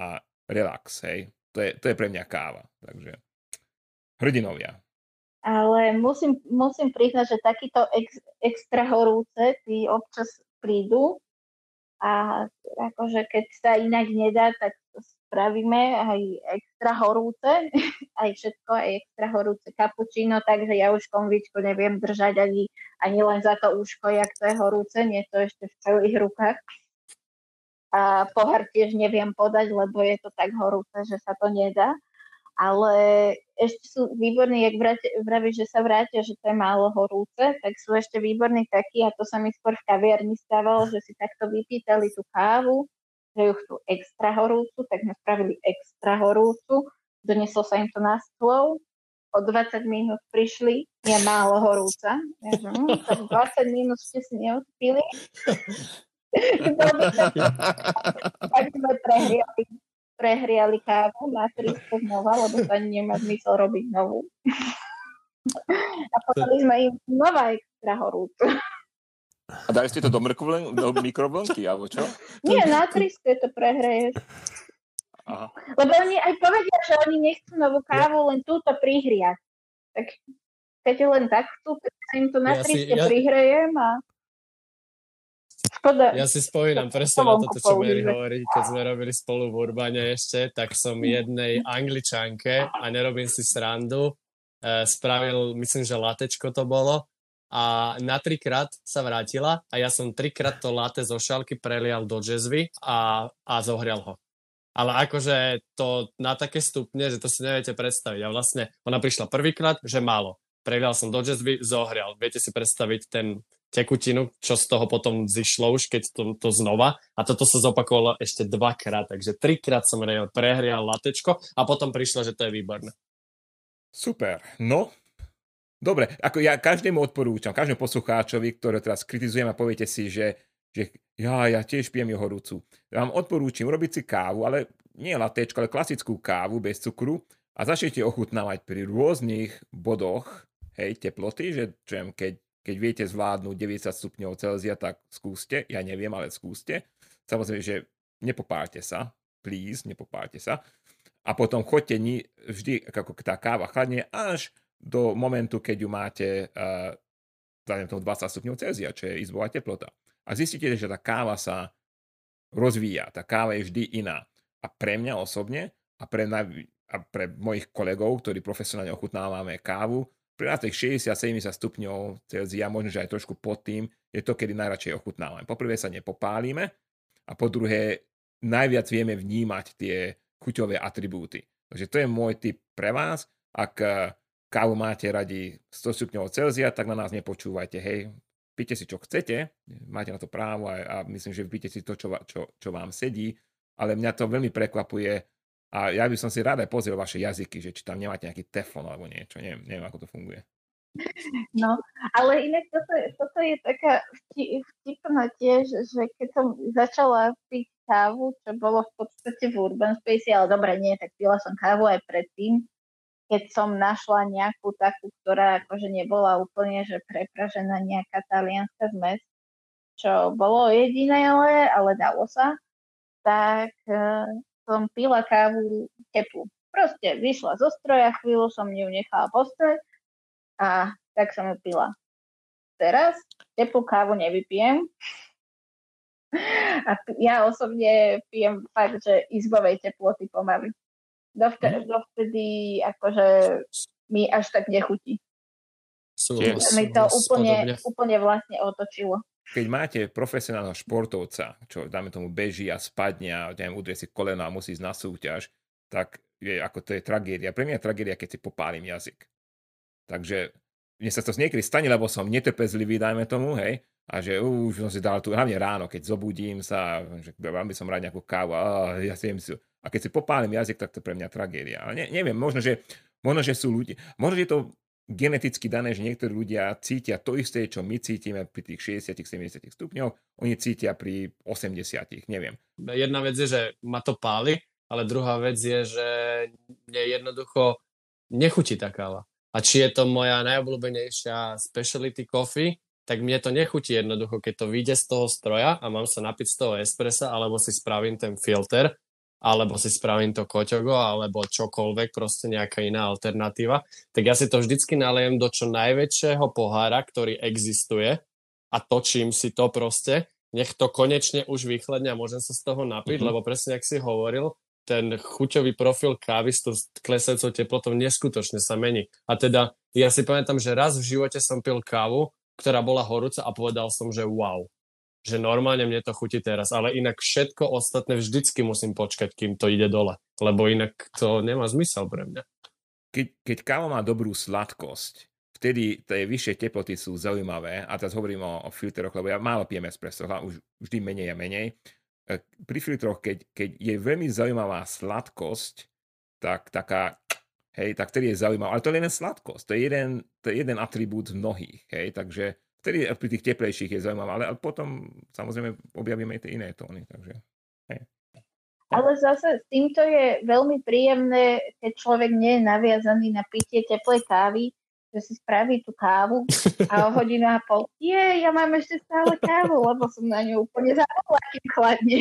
a relax, hej. To je, to je pre mňa káva. Takže hrdinovia. Ale musím, musím priznať, že takýto ex, extra horúce tí občas prídu a akože keď sa inak nedá, tak spravíme aj extra horúce, aj všetko, aj extra horúce kapučino, takže ja už konvičku neviem držať ani, ani len za to úško, jak to je horúce, nie to ešte v celých rukách. A pohár tiež neviem podať, lebo je to tak horúce, že sa to nedá ale ešte sú výborní, jak vravíš, že sa vrátia, že to je málo horúce, tak sú ešte výborní takí, a to sa mi skôr v kaviarni stávalo, že si takto vypýtali tú kávu, že ju chcú extra horúcu, tak sme spravili extra horúcu, doneslo sa im to na stôl, o 20 minút prišli, je málo horúca. Ja, že, hm, tak 20 minút ste si neodpili. tak sme prehriali prehriali kávu na 300 znova, lebo to ani nemá zmysel robiť novú. A potom sme im znova extra horúcu. A dali ste to do, mrkvlen, do mikrovlnky, alebo čo? Nie, na 300 to prehreješ. Aha. Lebo oni aj povedia, že oni nechcú novú kávu, len túto prihriať. Tak keď len tak chcú, tak im to na ja 300 si, ja... prihrejem a... Škoda. Ja si spomínam presne na toto, čo Mary hovorí, keď sme robili spolu v Urbane ešte, tak som jednej angličanke, a nerobím si srandu, e, spravil, myslím, že latečko to bolo, a na trikrát sa vrátila a ja som trikrát to latte zo šálky prelial do jazzvy a, a zohrial ho. Ale akože to na také stupne, že to si neviete predstaviť. A vlastne ona prišla prvýkrát, že málo. Prelial som do jazzvy, zohrial. Viete si predstaviť ten tekutinu, čo z toho potom zišlo už, keď to, to znova. A toto sa zopakovalo ešte dvakrát, takže trikrát som prehrial latečko a potom prišlo, že to je výborné. Super. No, dobre, ako ja každému odporúčam, každému poslucháčovi, ktorý teraz kritizujem a poviete si, že, že ja, ja tiež pijem jo horúcu. Ja vám odporúčam urobiť si kávu, ale nie latečko, ale klasickú kávu bez cukru a začnete ochutnávať pri rôznych bodoch hej, teploty, že čo keď keď viete zvládnuť 90 stupňov Celzia, tak skúste. Ja neviem, ale skúste. Samozrejme, že nepopálte sa. Please, nepopálte sa. A potom chodte ni- vždy, ako tá káva chladne, až do momentu, keď ju máte uh, tomu 20 stupňov Celzia, čo je izbová teplota. A zistíte, že tá káva sa rozvíja. Tá káva je vždy iná. A pre mňa osobne a pre, naj- a pre mojich kolegov, ktorí profesionálne ochutnávame kávu, pri nás tých 60-70 stupňov Celzia, možno, že aj trošku pod tým, je to, kedy najradšej ochutnávame. Poprvé sa nepopálime a po druhé najviac vieme vnímať tie chuťové atribúty. Takže to je môj tip pre vás. Ak eh, kávu máte radi 100 stupňov Celzia, tak na nás nepočúvajte. Hej, píte si, čo chcete, máte na to právo a, a myslím, že píte si to, čo, čo, čo vám sedí, ale mňa to veľmi prekvapuje, a ja by som si rád aj pozrel vaše jazyky, že či tam nemáte nejaký teflon alebo niečo. Neviem, neviem ako to funguje. No, ale inak toto, toto je taká vtipná tiež, že keď som začala piť kávu, čo bolo v podstate v Urban Space, ale dobre, nie, tak pila som kávu aj predtým, keď som našla nejakú takú, ktorá akože nebola úplne, že prepražená nejaká talianská zmes, čo bolo jediné, ale, ale dalo sa, tak eh, som pila kávu teplú. Proste vyšla zo stroja, chvíľu som ju nechala postoť a tak som ju pila. Teraz teplú kávu nevypijem. A ja osobne pijem fakt, že izbovej teploty pomaly. Dovtedy, mhm. dovtedy akože mi až tak nechutí. Súhlas, mi to úplne, úplne vlastne otočilo keď máte profesionálneho športovca, čo dáme tomu beží a spadne a neviem, udrie si koleno a musí ísť na súťaž, tak je, ako to je tragédia. Pre mňa je tragédia, keď si popálim jazyk. Takže mne sa to niekedy stane, lebo som netrpezlivý, dajme tomu, hej, a že už som si dal tu, hlavne ráno, keď zobudím sa, že vám by som rád nejakú kávu, a ja si si, a keď si popálim jazyk, tak to je pre mňa tragédia. Ale ne, neviem, možno že, možno, že sú ľudia, možno, že to geneticky dané, že niektorí ľudia cítia to isté, čo my cítime pri tých 60-70 stupňoch, oni cítia pri 80, neviem. Jedna vec je, že ma to páli, ale druhá vec je, že mne jednoducho nechutí tá káva. A či je to moja najobľúbenejšia speciality coffee, tak mne to nechutí jednoducho, keď to vyjde z toho stroja a mám sa napiť z toho espressa, alebo si spravím ten filter alebo si spravím to koťogo, alebo čokoľvek, proste nejaká iná alternatíva, tak ja si to vždycky nalejem do čo najväčšieho pohára, ktorý existuje a točím si to proste, nech to konečne už vychladne a môžem sa z toho napiť, mm-hmm. lebo presne, ak si hovoril, ten chuťový profil kávy s tou klesajúcou teplotou neskutočne sa mení. A teda ja si pamätám, že raz v živote som pil kávu, ktorá bola horúca a povedal som, že wow že normálne mne to chutí teraz, ale inak všetko ostatné vždycky musím počkať, kým to ide dole, lebo inak to nemá zmysel pre mňa. Keď, keď káva má dobrú sladkosť, vtedy tie vyššie teploty sú zaujímavé a teraz hovorím o, o filteroch, lebo ja málo pijem espresso, už vždy menej a menej. E, pri filtroch, keď, keď je veľmi zaujímavá sladkosť, tak taká, hej, tak vtedy je zaujímavá, ale to je len sladkosť, to je jeden, to je jeden atribút mnohých, hej, takže Vtedy pri tých teplejších je zaujímavé, ale potom samozrejme objavíme aj tie iné tóny, takže hej. Ale zase s týmto je veľmi príjemné, keď človek nie je naviazaný na pitie teplej kávy, že si spraví tú kávu a o hodinu a pol, je, ja mám ešte stále kávu, lebo som na ňu úplne zabudla, kým chladne.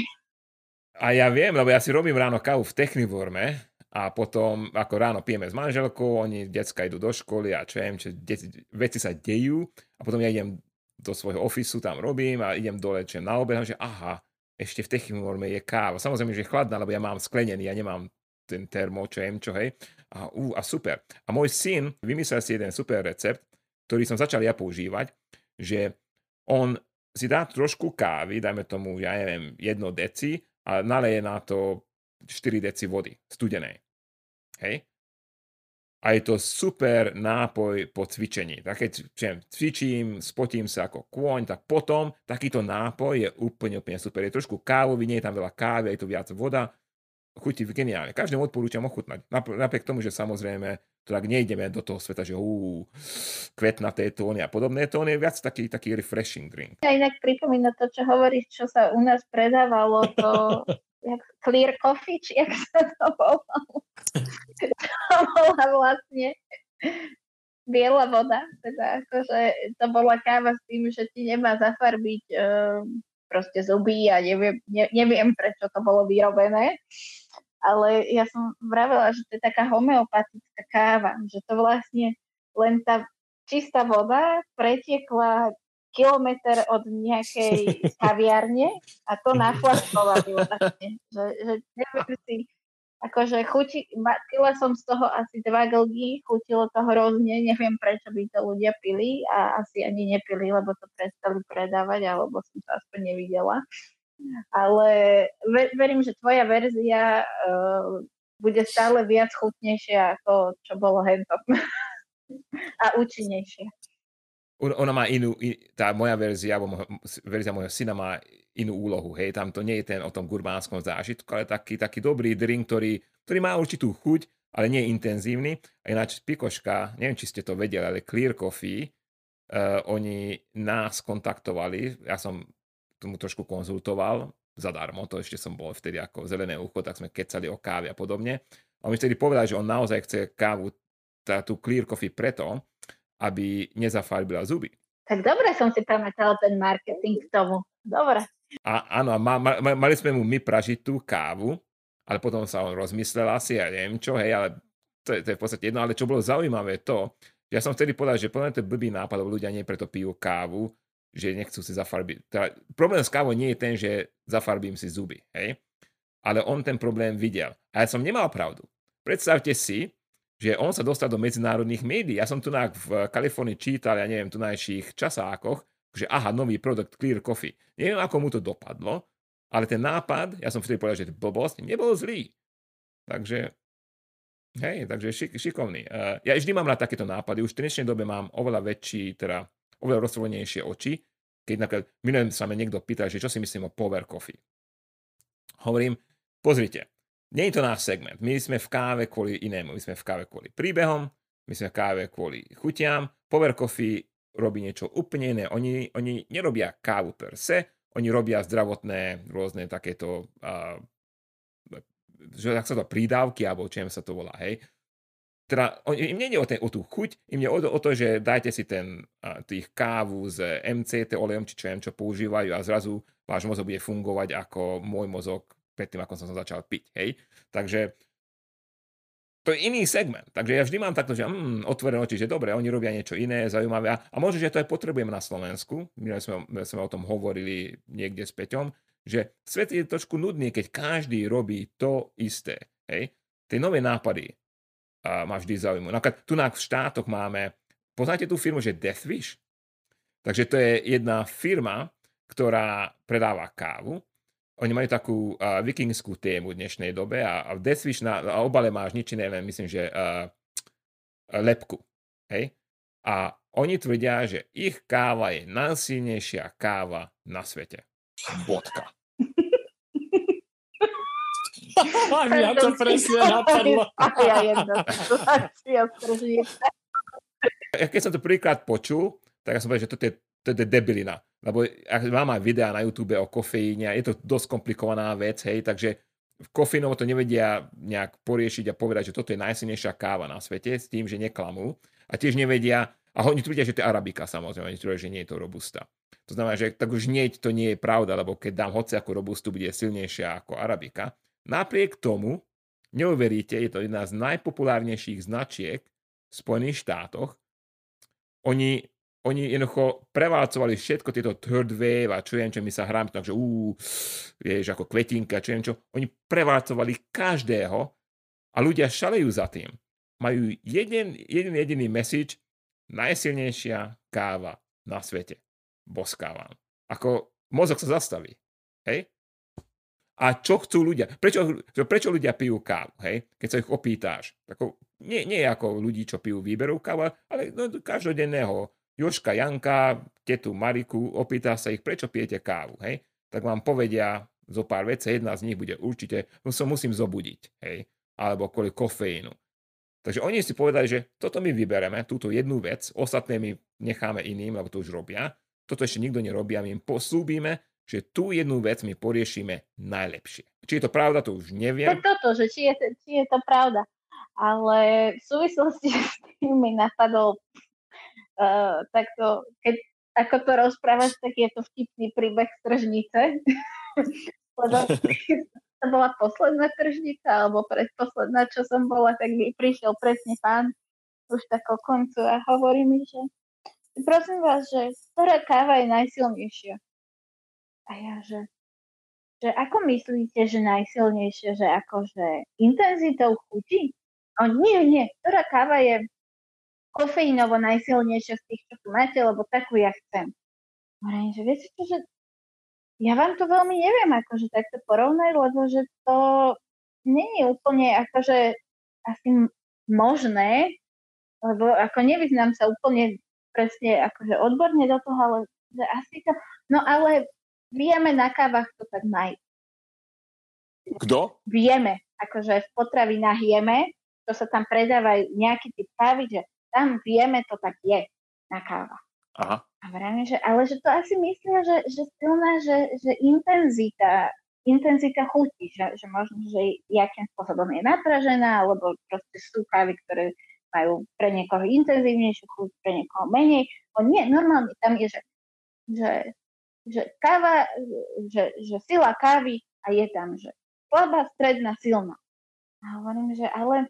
A ja viem, lebo ja si robím ráno kávu v Technivorme a potom ako ráno pijeme s manželkou, oni, decka idú do školy a čo viem, čo deti, veci sa dejú a potom ja idem do svojho ofisu, tam robím a idem dole, čo na obed, že aha, ešte v technomorme je káva. Samozrejme, že je chladná, lebo ja mám sklenený, ja nemám ten termo, čo viem, čo hej. A, uh, a super. A môj syn vymyslel si jeden super recept, ktorý som začal ja používať, že on si dá trošku kávy, dajme tomu, ja neviem, jedno deci a naleje na to 4 deci vody, studenej. Hej? A je to super nápoj po cvičení. Tak keď cvičím, spotím sa ako kôň, tak potom takýto nápoj je úplne, úplne super. Je trošku kávový, nie je tam veľa kávy, je to viac voda. Chutí geniálne. Každému odporúčam ochutnať. Napriek tomu, že samozrejme to tak nejdeme do toho sveta, že ú, kvetnaté tóny a podobné tóny, je viac taký, taký refreshing drink. Ja inak pripomína to, čo hovoríš, čo sa u nás predávalo, to jak clear coffee, či jak sa to volalo. to bola vlastne biela voda, teda akože to bola káva s tým, že ti nemá zafarbiť um, proste zuby a neviem, ne, neviem, prečo to bolo vyrobené. Ale ja som vravela, že to je taká homeopatická káva, že to vlastne len tá čistá voda pretiekla kilometr od nejakej kaviarne a to naflaskovali vlastne. Že, že neviem si, akože chuti, pila som z toho asi dva glgy, chutilo to hrozne, neviem prečo by to ľudia pili a asi ani nepili, lebo to prestali predávať, alebo som to aspoň nevidela. Ale ver, verím, že tvoja verzia uh, bude stále viac chutnejšia ako čo bolo hento. a účinnejšia. Ona má inú, tá moja verzia, alebo verzia môjho syna má inú úlohu. Hej, tam to nie je ten o tom gurmánskom zážitku, ale taký, taký dobrý drink, ktorý, ktorý má určitú chuť, ale nie je intenzívny. A ináč Pikoška, neviem, či ste to vedeli, ale Clear Coffee, uh, oni nás kontaktovali, ja som tomu trošku konzultoval, zadarmo, to ešte som bol vtedy ako zelené ucho, tak sme kecali o káve a podobne. A oni vtedy povedali, že on naozaj chce kávu, tá, tú Clear Coffee preto, aby nezafarbila zuby. Tak dobre som si pamätal ten marketing k tomu. Dobre. A, áno, ma, ma, mali sme mu my pražiť tú kávu, ale potom sa on rozmyslel asi, ja neviem čo, hej, ale to je, to je v podstate jedno, ale čo bolo zaujímavé to, ja som vtedy povedal, že podľa to blbý nápad, lebo ľudia nie preto pijú kávu, že nechcú si zafarbiť. Teda, problém s kávou nie je ten, že zafarbím si zuby, hej, ale on ten problém videl. A ja som nemal pravdu. Predstavte si, že on sa dostal do medzinárodných médií. Ja som tu v Kalifornii čítal, ja neviem, tu najších časákoch, že aha, nový produkt Clear Coffee. Neviem, ako mu to dopadlo, ale ten nápad, ja som vtedy povedal, že to blbosť, nebol zlý. Takže, hej, takže šik, šikovný. Uh, ja vždy mám na takéto nápady, už v dnešnej dobe mám oveľa väčší, teda oveľa rozsvolenejšie oči, keď napríklad minulým sa ma niekto pýta, že čo si myslím o Power Coffee. Hovorím, pozrite, nie je to náš segment. My sme v káve kvôli inému. My sme v káve kvôli príbehom, my sme v káve kvôli chutiam. Power Coffee robí niečo úplne iné. Oni, oni nerobia kávu per se, oni robia zdravotné rôzne takéto, uh, že tak sa to prídavky, alebo čím sa to volá, hej. Teda im nie o, ten, o tú chuť, im nie o to, o to že dajte si ten, uh, tých kávu s MCT olejom, či čo čo používajú a zrazu váš mozog bude fungovať ako môj mozog predtým, ako som začal piť, hej. Takže to je iný segment. Takže ja vždy mám takto, že mm, otvorené oči, že dobre, oni robia niečo iné, zaujímavé. A, možno, že to aj potrebujeme na Slovensku. My sme, my sme o tom hovorili niekde s Peťom, že svet je trošku nudný, keď každý robí to isté. Hej? Tie nové nápady a ma vždy zaujímajú. Napríklad tu na v štátoch máme, poznáte tú firmu, že Deathwish? Takže to je jedna firma, ktorá predáva kávu oni majú takú uh, vikingskú tému v dnešnej dobe a, a v Deathwish na, na obale máš nič iné, len myslím, že uh, lepku. Hej? A oni tvrdia, že ich káva je najsilnejšia káva na svete. Bodka. Mňa to presne napadlo. Keď som to prvýkrát počul, tak ja som povedal, že toto je, to je debilina lebo mám aj videá na YouTube o kofeíne je to dosť komplikovaná vec, hej, takže kofeínovo to nevedia nejak poriešiť a povedať, že toto je najsilnejšia káva na svete s tým, že neklamú a tiež nevedia, a oni tvrdia, že to je arabika samozrejme, oni tvrdia, že nie je to robusta. To znamená, že tak už nie, to nie je pravda, lebo keď dám hoci ako robustu, bude silnejšia ako arabika. Napriek tomu, neuveríte, je to jedna z najpopulárnejších značiek v Spojených štátoch. Oni oni jednoducho prevádzovali všetko tieto third wave a čo viem, čo my sa hráme, takže ú, vieš, ako kvetinka, čo viem čo. Oni prevádzovali každého a ľudia šalejú za tým. Majú jeden, jeden jediný message, najsilnejšia káva na svete. Boskávam. Ako mozog sa zastaví. Hej? A čo chcú ľudia? Prečo, prečo ľudia pijú kávu? Hej? Keď sa ich opýtáš. Ako, nie, nie ako ľudí, čo pijú výberu káva, ale no, každodenného Joška Janka, tetu Mariku, opýta sa ich, prečo pijete kávu, hej? Tak vám povedia zo pár vecí, jedna z nich bude určite, no sa musím zobudiť, hej? Alebo kvôli kofeínu. Takže oni si povedali, že toto my vybereme, túto jednu vec, ostatné my necháme iným, lebo to už robia. Toto ešte nikto nerobí a my im poslúbime, že tú jednu vec my poriešime najlepšie. Či je to pravda, to už neviem. To toto, že či je, či je to pravda. ale v súvislosti s tým mi napadol uh, takto, keď ako to rozprávaš, tak je to vtipný príbeh z tržnice. to bola posledná tržnica, alebo predposledná, čo som bola, tak mi prišiel presne pán už tako koncu a hovorí mi, že prosím vás, že ktorá káva je najsilnejšia? A ja, že, že ako myslíte, že najsilnejšia, že akože intenzitou chutí? O nie, nie, ktorá káva je kofeínovo najsilnejšia z tých, čo tu máte, lebo takú ja chcem. Hovorím, že viete čo, že ja vám to veľmi neviem akože takto porovnať, lebo že to není úplne akože asi možné, lebo ako nevyznám sa úplne presne akože odborne do toho, ale že asi to, no ale vieme na kávach to tak majú. Kto? Vieme, akože v potravinách jeme, čo sa tam predávajú nejaký typ kávy, že tam vieme, to tak je na káva. Aha. A vrajme, že, ale že to asi myslia, že, že silná, že, že intenzita, intenzita chutí, že, že možno, že jakým spôsobom je napražená, alebo proste sú kávy, ktoré majú pre niekoho intenzívnejšiu chuť, pre niekoho menej. O nie, normálne tam je, že, že, že káva, že, že sila kávy a je tam, že slabá, stredná, silná. A hovorím, že ale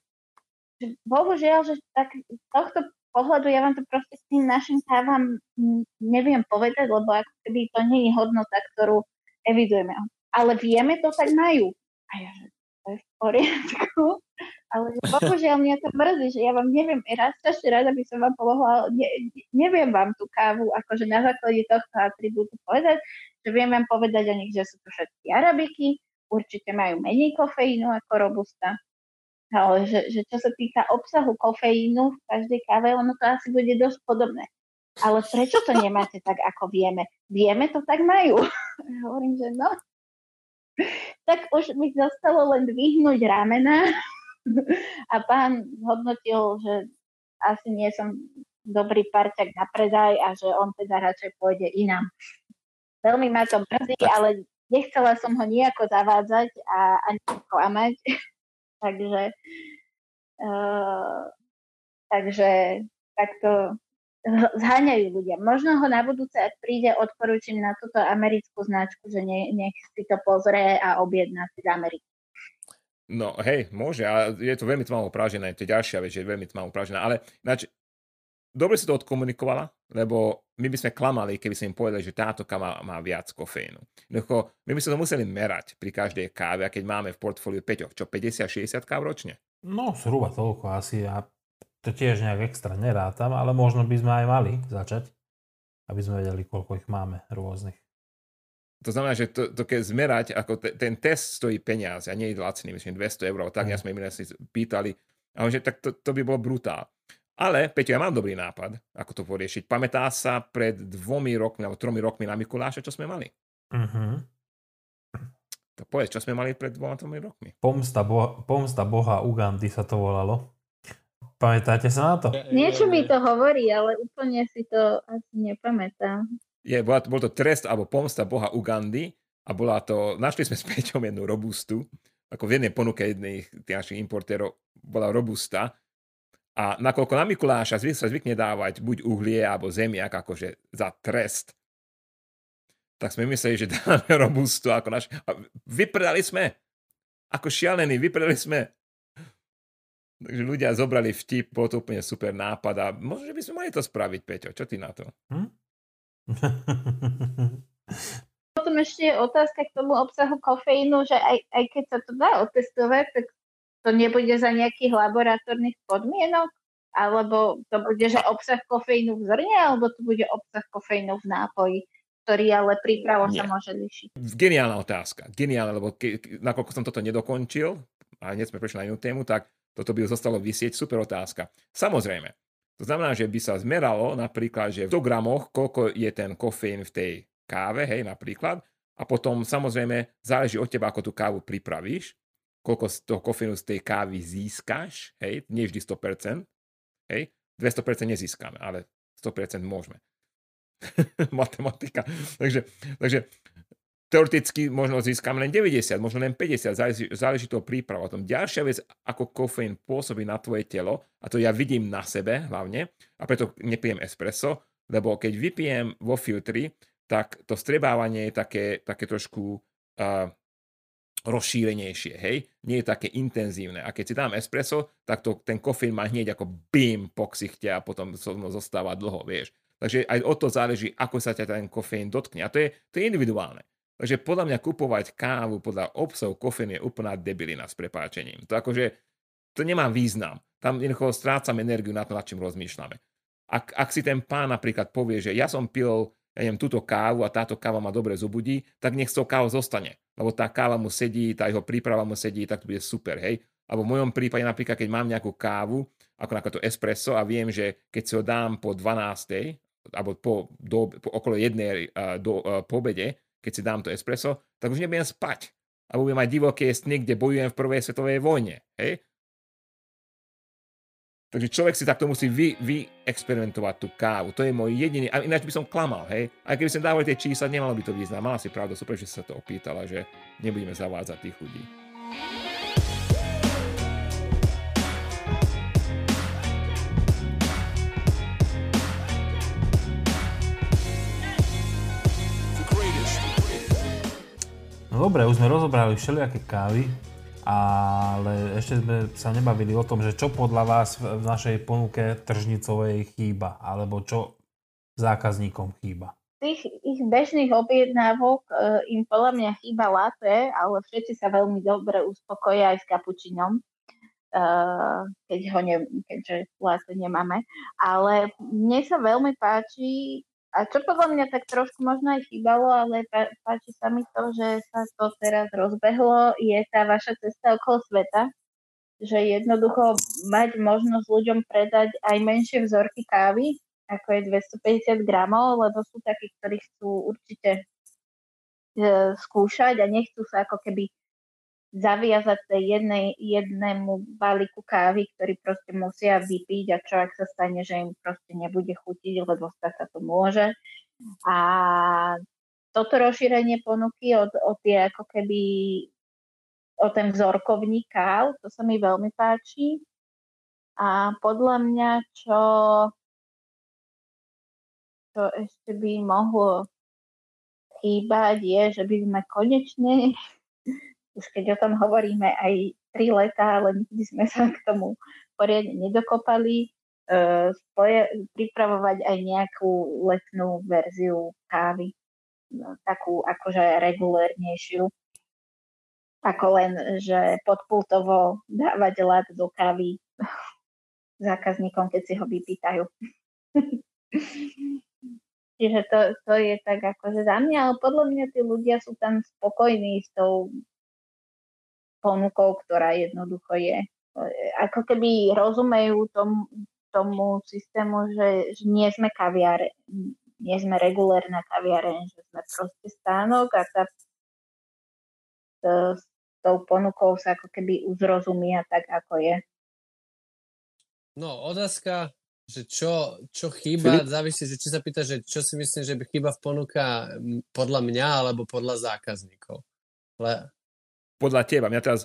bohužiaľ, že tak z tohto pohľadu ja vám to proste s tým našim kávam neviem povedať, lebo ako keby to nie je hodnota, ktorú evidujeme. Ale vieme, to tak majú. A ja, že to je v poriadku. Ale bohužiaľ mňa to mrzí, že ja vám neviem, raz strašne rada by som vám pomohla, ne, neviem vám tú kávu akože na základe tohto atribútu povedať, že viem vám povedať o nich, že sú to všetky arabiky, určite majú menej kofeínu ako robusta, ale že, že čo sa týka obsahu kofeínu v každej káve, ono to asi bude dosť podobné. Ale prečo to nemáte tak, ako vieme? Vieme, to tak majú. Hovorím, že no. Tak už mi zostalo len dvihnúť ramena a pán hodnotil, že asi nie som dobrý parťak na predaj a že on teda radšej pôjde inám. Veľmi ma to mrzí, ale nechcela som ho nejako zavádzať a ani klamať. Takže, uh, takže takto zháňajú ľudia. Možno ho na budúce, ak príde, odporúčim na túto americkú značku, že ne, nech si to pozrie a objedná si z Ameriky. No hej, môže, a je to veľmi tmavo pražené, to je ďalšia vec, že je veľmi tmavo pražené, ale ináč, dobre si to odkomunikovala, lebo my by sme klamali, keby sme im povedali, že táto káva má viac kofeínu. Jednoducho, my by sme to museli merať pri každej káve, a keď máme v portfóliu 5, čo 50-60 káv ročne? No, zhruba toľko asi a to tiež nejak extra nerátam, ale možno by sme aj mali začať, aby sme vedeli, koľko ich máme rôznych. To znamená, že to, to keď zmerať, ako te, ten test stojí peniaze a nie je lacný, myslím 200 eur, tak mm. ja sme im si pýtali, a že tak to, to by bolo brutál. Ale, Peťo, ja mám dobrý nápad, ako to poriešiť. Pamätá sa pred dvomi rokmi, alebo tromi rokmi na Mikuláša, čo sme mali? Uh-huh. Tak povedz, čo sme mali pred dvoma, tromi rokmi? Pomsta, bo- pomsta boha Ugandy sa to volalo. Pamätáte sa na to? Niečo mi to hovorí, ale úplne si to asi nepamätám. Je, bola, bol to trest alebo pomsta boha Ugandy a bola to, našli sme s Peťom jednu robustu, ako v jednej ponuke jedných našich importérov bola robusta a nakoľko na Mikuláša sa zvykne dávať buď uhlie alebo zemiak akože za trest, tak sme mysleli, že dáme robustu ako naš... A vypredali sme. Ako šialení, vypredali sme. Takže ľudia zobrali vtip, bol to úplne super nápad a možno, že by sme mali to spraviť, Peťo. Čo ty na to? Hm? Potom ešte je otázka k tomu obsahu kofeínu, že aj, aj keď sa to dá otestovať, tak to nebude za nejakých laboratórnych podmienok? Alebo to bude, že obsah kofeínu v zrne, alebo to bude obsah kofeínu v nápoji, ktorý ale prípravo sa môže lišiť? Geniálna otázka. Geniálna, lebo ke, nakoľko som toto nedokončil, a hneď sme prešli na inú tému, tak toto by zostalo vysieť. Super otázka. Samozrejme, to znamená, že by sa zmeralo napríklad, že v 100 gramoch, koľko je ten kofeín v tej káve, hej, napríklad, a potom samozrejme záleží od teba, ako tú kávu pripravíš, koľko z toho kofeínu z tej kávy získaš, hej, nie vždy 100%, hej, 200% nezískame, ale 100% môžeme. Matematika. Takže, takže teoreticky možno získam len 90, možno len 50, záleží, záleží to príprava. Tom ďalšia vec, ako kofeín pôsobí na tvoje telo, a to ja vidím na sebe hlavne, a preto nepijem espresso, lebo keď vypijem vo filtri, tak to strebávanie je také, také trošku uh, rozšírenejšie, hej? Nie je také intenzívne. A keď si dám espresso, tak to, ten kofín má hneď ako bim po ksichte a potom so mnou zostáva dlho, vieš. Takže aj o to záleží, ako sa ťa ten kofeín dotkne. A to je, to je individuálne. Takže podľa mňa kupovať kávu podľa obsahu kofeín je úplná debilina s prepáčením. To akože, to nemá význam. Tam jednoducho strácam energiu na to, nad čím rozmýšľame. Ak, ak si ten pán napríklad povie, že ja som pil ja neviem, túto kávu a táto káva ma dobre zobudí, tak nech s tou kávou zostane. Lebo tá káva mu sedí, tá jeho príprava mu sedí, tak to bude super, hej. Alebo v mojom prípade napríklad, keď mám nejakú kávu, ako napríklad to espresso a viem, že keď si ho dám po 12. alebo po, do, po okolo jednej uh, do, uh, po obede, keď si dám to espresso, tak už nebudem spať. A budem mať divoké sny, kde bojujem v prvej svetovej vojne. Hej? Takže človek si takto musí vy, vy experimentovať tú kávu. To je môj jediný, a ináč by som klamal, hej. Aj keby som dával tie čísla, nemalo by to význam. Mala si pravdu, super, že sa to opýtala, že nebudeme zavádzať tých ľudí. No dobre, už sme rozobrali všelijaké kávy, ale ešte sme sa nebavili o tom, že čo podľa vás v našej ponuke tržnicovej chýba, alebo čo zákazníkom chýba. Tých ich bežných objednávok e, im podľa mňa chýba latte, ale všetci sa veľmi dobre uspokoja aj s kapučinom, e, keď ho ne, keďže latte nemáme. Ale mne sa veľmi páči a čo podľa mňa tak trošku možno aj chýbalo, ale páči sa mi to, že sa to teraz rozbehlo, je tá vaša cesta okolo sveta, že jednoducho mať možnosť ľuďom predať aj menšie vzorky kávy, ako je 250 gramov, lebo sú takí, ktorí chcú určite e, skúšať a nechcú sa ako keby zaviazať tej jednej, jednému balíku kávy, ktorý proste musia vypiť a čo ak sa stane, že im proste nebude chutiť, lebo sa to môže. A toto rozšírenie ponuky od, od tie ako keby o ten vzorkovník káv, to sa mi veľmi páči. A podľa mňa, čo, čo ešte by mohlo chýbať, je, že by sme konečne už keď o tom hovoríme aj tri leta, ale nikdy sme sa k tomu poriadne nedokopali, uh, spoje, pripravovať aj nejakú letnú verziu kávy, no, takú akože regulérnejšiu, ako len, že podpultovo dávať lát do kávy zákazníkom, keď si ho vypýtajú. Čiže to, to je tak akože za mňa, ale podľa mňa tí ľudia sú tam spokojní s tou ponukou, ktorá jednoducho je. Ako keby rozumejú tomu, tomu systému, že, že nie sme kaviare, nie sme regulérna kaviareň, že sme proste stánok a tá, s tou ponukou sa ako keby uzrozumia tak, ako je. No, otázka, že čo, čo chýba, Filip? závisí, že či sa pýta, že čo si myslím, že by chýba v ponuka podľa mňa alebo podľa zákazníkov. Le, podľa teba, mňa teraz,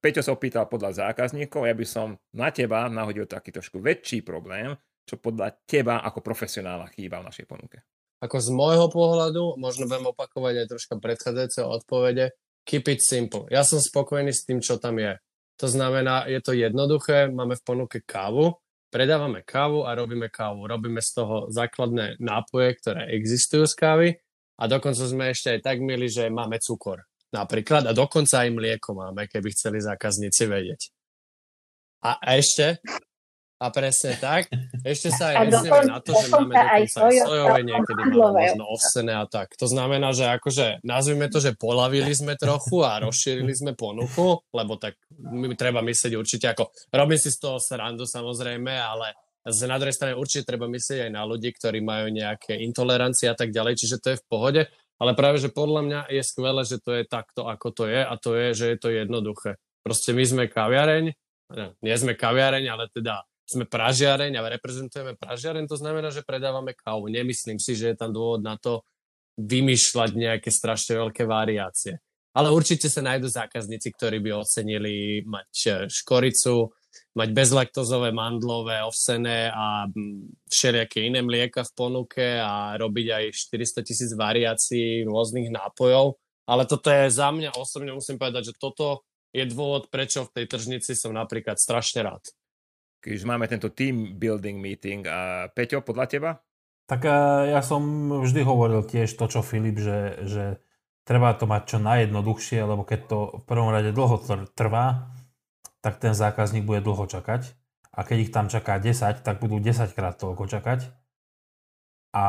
Peťo sa opýtal podľa zákazníkov, ja by som na teba nahodil taký trošku väčší problém, čo podľa teba ako profesionála chýba v našej ponuke. Ako z môjho pohľadu, možno budem opakovať aj troška predchádzajúce odpovede, keep it simple. Ja som spokojný s tým, čo tam je. To znamená, je to jednoduché, máme v ponuke kávu, predávame kávu a robíme kávu. Robíme z toho základné nápoje, ktoré existujú z kávy a dokonca sme ešte aj tak milí, že máme cukor napríklad a dokonca aj mlieko máme, keby chceli zákazníci vedieť. A ešte, a presne tak, ešte sa aj vezmeme na to, že máme dokonca aj sojové, niekedy máme možno ovsené a tak. To znamená, že akože nazvime to, že polavili sme trochu a rozšírili sme ponuku, lebo tak my treba myslieť určite ako, robím si z toho srandu samozrejme, ale z na druhej strane určite treba myslieť aj na ľudí, ktorí majú nejaké intolerancie a tak ďalej, čiže to je v pohode. Ale práve, že podľa mňa je skvelé, že to je takto, ako to je a to je, že je to jednoduché. Proste my sme kaviareň, nie sme kaviareň, ale teda sme pražiareň a reprezentujeme pražiareň, to znamená, že predávame kávu. Nemyslím si, že je tam dôvod na to, vymýšľať nejaké strašne veľké variácie. Ale určite sa nájdú zákazníci, ktorí by ocenili mať e, škoricu, mať bezlaktozové, mandlové, ovsené a všelijaké iné mlieka v ponuke a robiť aj 400 tisíc variácií rôznych nápojov. Ale toto je za mňa osobne musím povedať, že toto je dôvod, prečo v tej tržnici som napríklad strašne rád. Keď máme tento team building meeting a Peťo, podľa teba? Tak e, ja som vždy hovoril tiež to, čo Filip, že, že treba to mať čo najjednoduchšie, lebo keď to v prvom rade dlho trvá, tak ten zákazník bude dlho čakať. A keď ich tam čaká 10, tak budú 10 krát toľko čakať. A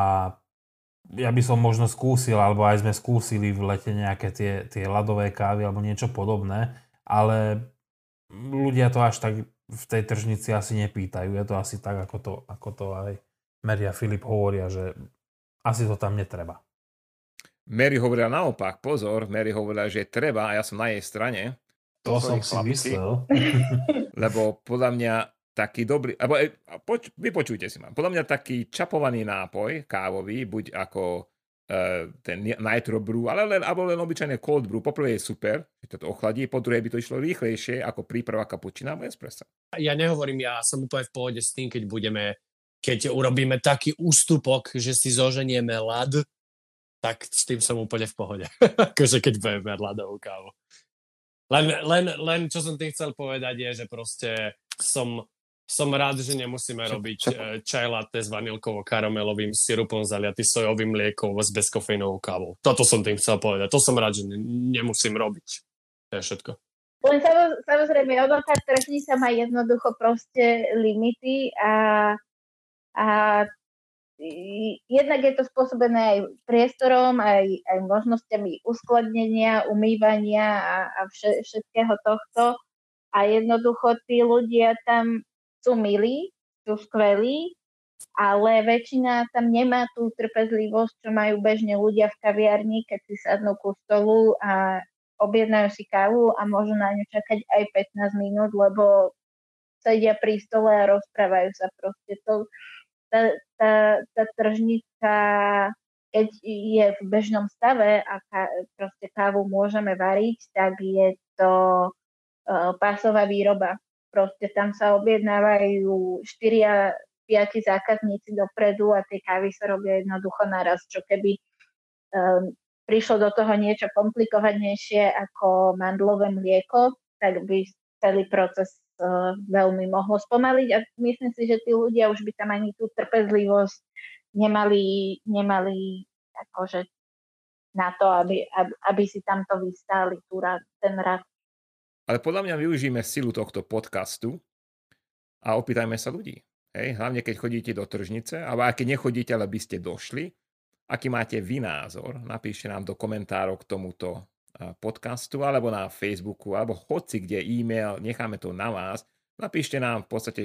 ja by som možno skúsil, alebo aj sme skúsili v lete nejaké tie, tie ľadové kávy alebo niečo podobné, ale ľudia to až tak v tej tržnici asi nepýtajú. Je to asi tak, ako to, ako to aj Mary Filip hovoria, že asi to tam netreba. Mary hovorila naopak, pozor, Mary hovorila, že treba a ja som na jej strane. To, som si myslel. Lebo podľa mňa taký dobrý, alebo e, poč, vypočujte si ma, podľa mňa taký čapovaný nápoj kávový, buď ako uh, ten nitro brew, ale len, alebo len obyčajné cold brew, poprvé je super, že to ochladí, po druhé by to išlo rýchlejšie ako príprava kapučina alebo espresso. Ja nehovorím, ja som úplne v pohode s tým, keď budeme, keď urobíme taký ústupok, že si zoženieme lad, tak s tým som úplne v pohode. akože keď budeme ľadovú kávu. Len, len, len čo som tým chcel povedať je, že proste som, som rád, že nemusíme robiť? Eh, čaj latte s vanilkovo-karamelovým sirupom zaliatý sojovým mliekom s bezkofeinovou kávou. Toto som tým chcel povedať. To som rád, že nemusím robiť. To je všetko. Len samozrejme, ono tá tržnica má jednoducho proste limity a, a jednak je to spôsobené aj priestorom, aj, aj možnosťami uskladnenia, umývania a, a všetkého tohto. A jednoducho tí ľudia tam sú milí, sú skvelí, ale väčšina tam nemá tú trpezlivosť, čo majú bežne ľudia v kaviarni, keď si sadnú ku stolu a objednajú si kávu a môžu na ňu čakať aj 15 minút, lebo sedia pri stole a rozprávajú sa proste. To, tá, tá, tržnica, keď je v bežnom stave a ká, proste kávu môžeme variť, tak je to uh, pásová výroba. Proste tam sa objednávajú 4 5 zákazníci dopredu a tie kávy sa robia jednoducho naraz, čo keby um, prišlo do toho niečo komplikovanejšie ako mandlové mlieko, tak by celý proces veľmi mohlo spomaliť a myslím si, že tí ľudia už by tam ani tú trpezlivosť nemali, nemali akože na to, aby, aby, aby si tamto vystáli tú rad, ten rad. Ale podľa mňa využijeme silu tohto podcastu a opýtajme sa ľudí. Hej, hlavne keď chodíte do tržnice, alebo aj keď nechodíte, ale by ste došli, aký máte vy názor, napíšte nám do komentárov k tomuto podcastu alebo na Facebooku alebo hoci kde e-mail, necháme to na vás. Napíšte nám v podstate,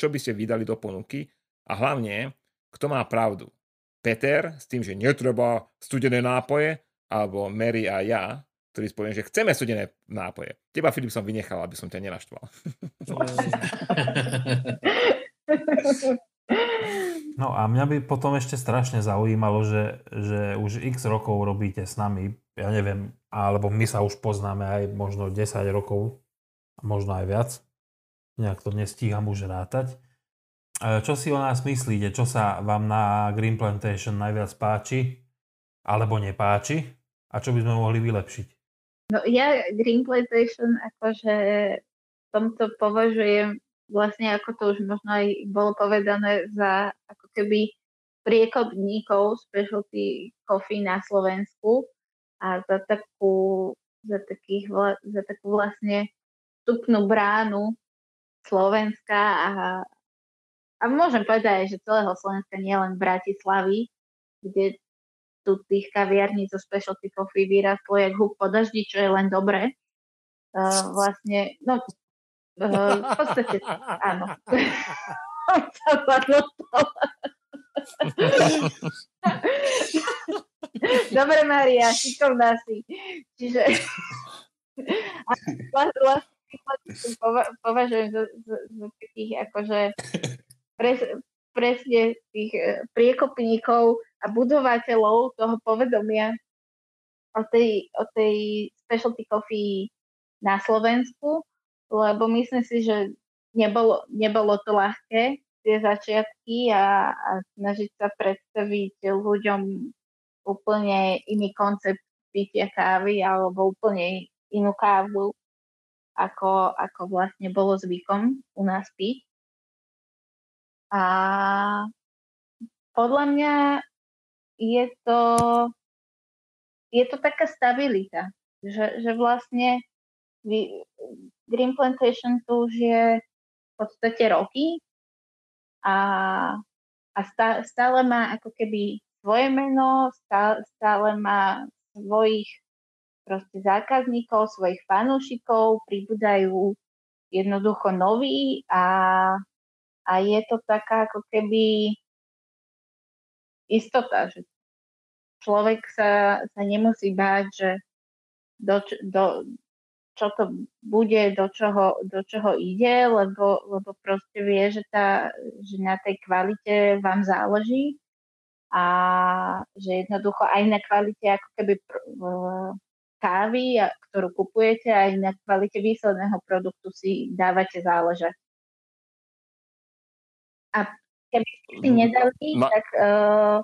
čo by ste vydali do ponuky a hlavne, kto má pravdu. Peter s tým, že netreba studené nápoje, alebo Mary a ja, ktorí spoviem, že chceme studené nápoje. Teba, Filip, som vynechal, aby som ťa nenaštval. No a mňa by potom ešte strašne zaujímalo, že, že už x rokov robíte s nami, ja neviem, alebo my sa už poznáme aj možno 10 rokov, možno aj viac. Nejak to nestíham už rátať. E, čo si o nás myslíte? Čo sa vám na Green Plantation najviac páči? Alebo nepáči? A čo by sme mohli vylepšiť? No ja Green Plantation akože v tomto považujem vlastne ako to už možno aj bolo povedané za ako keby priekopníkov specialty coffee na Slovensku a za takú, za, takých, za takú vlastne vstupnú bránu Slovenska a, a môžem povedať aj, že celého Slovenska, nielen Bratislavy, kde tu tých kaviarní zo specialty coffee vyrastlo jak húb po daždi, čo je len dobré. Uh, vlastne, no Uh, v podstate áno. Dobre, Maria, šikovná si. Čiže vlastne považujem za, za, za takých akože pre, presne tých e, priekopníkov a budovateľov toho povedomia o tej, o tej specialty coffee na Slovensku, lebo myslím si, že nebolo, nebolo to ľahké tie začiatky a, a snažiť sa predstaviť ľuďom úplne iný koncept pitia kávy alebo úplne inú kávu, ako, ako vlastne bolo zvykom u nás piť. A podľa mňa je to, je to taká stabilita, že, že vlastne Green Plantation tu už je v podstate roky a, a stále má ako keby svoje meno, stále, stále má svojich proste zákazníkov, svojich fanúšikov, pribúdajú jednoducho noví a, a je to taká ako keby istota, že človek sa, sa nemusí báť, že do, do, čo to bude, do čoho, do čoho ide, lebo, lebo proste vie, že, tá, že na tej kvalite vám záleží a že jednoducho aj na kvalite ako keby kávy, ktorú kupujete, aj na kvalite výsledného produktu si dávate záležať. A keby ste si mhm. nedali, Ma... tak uh,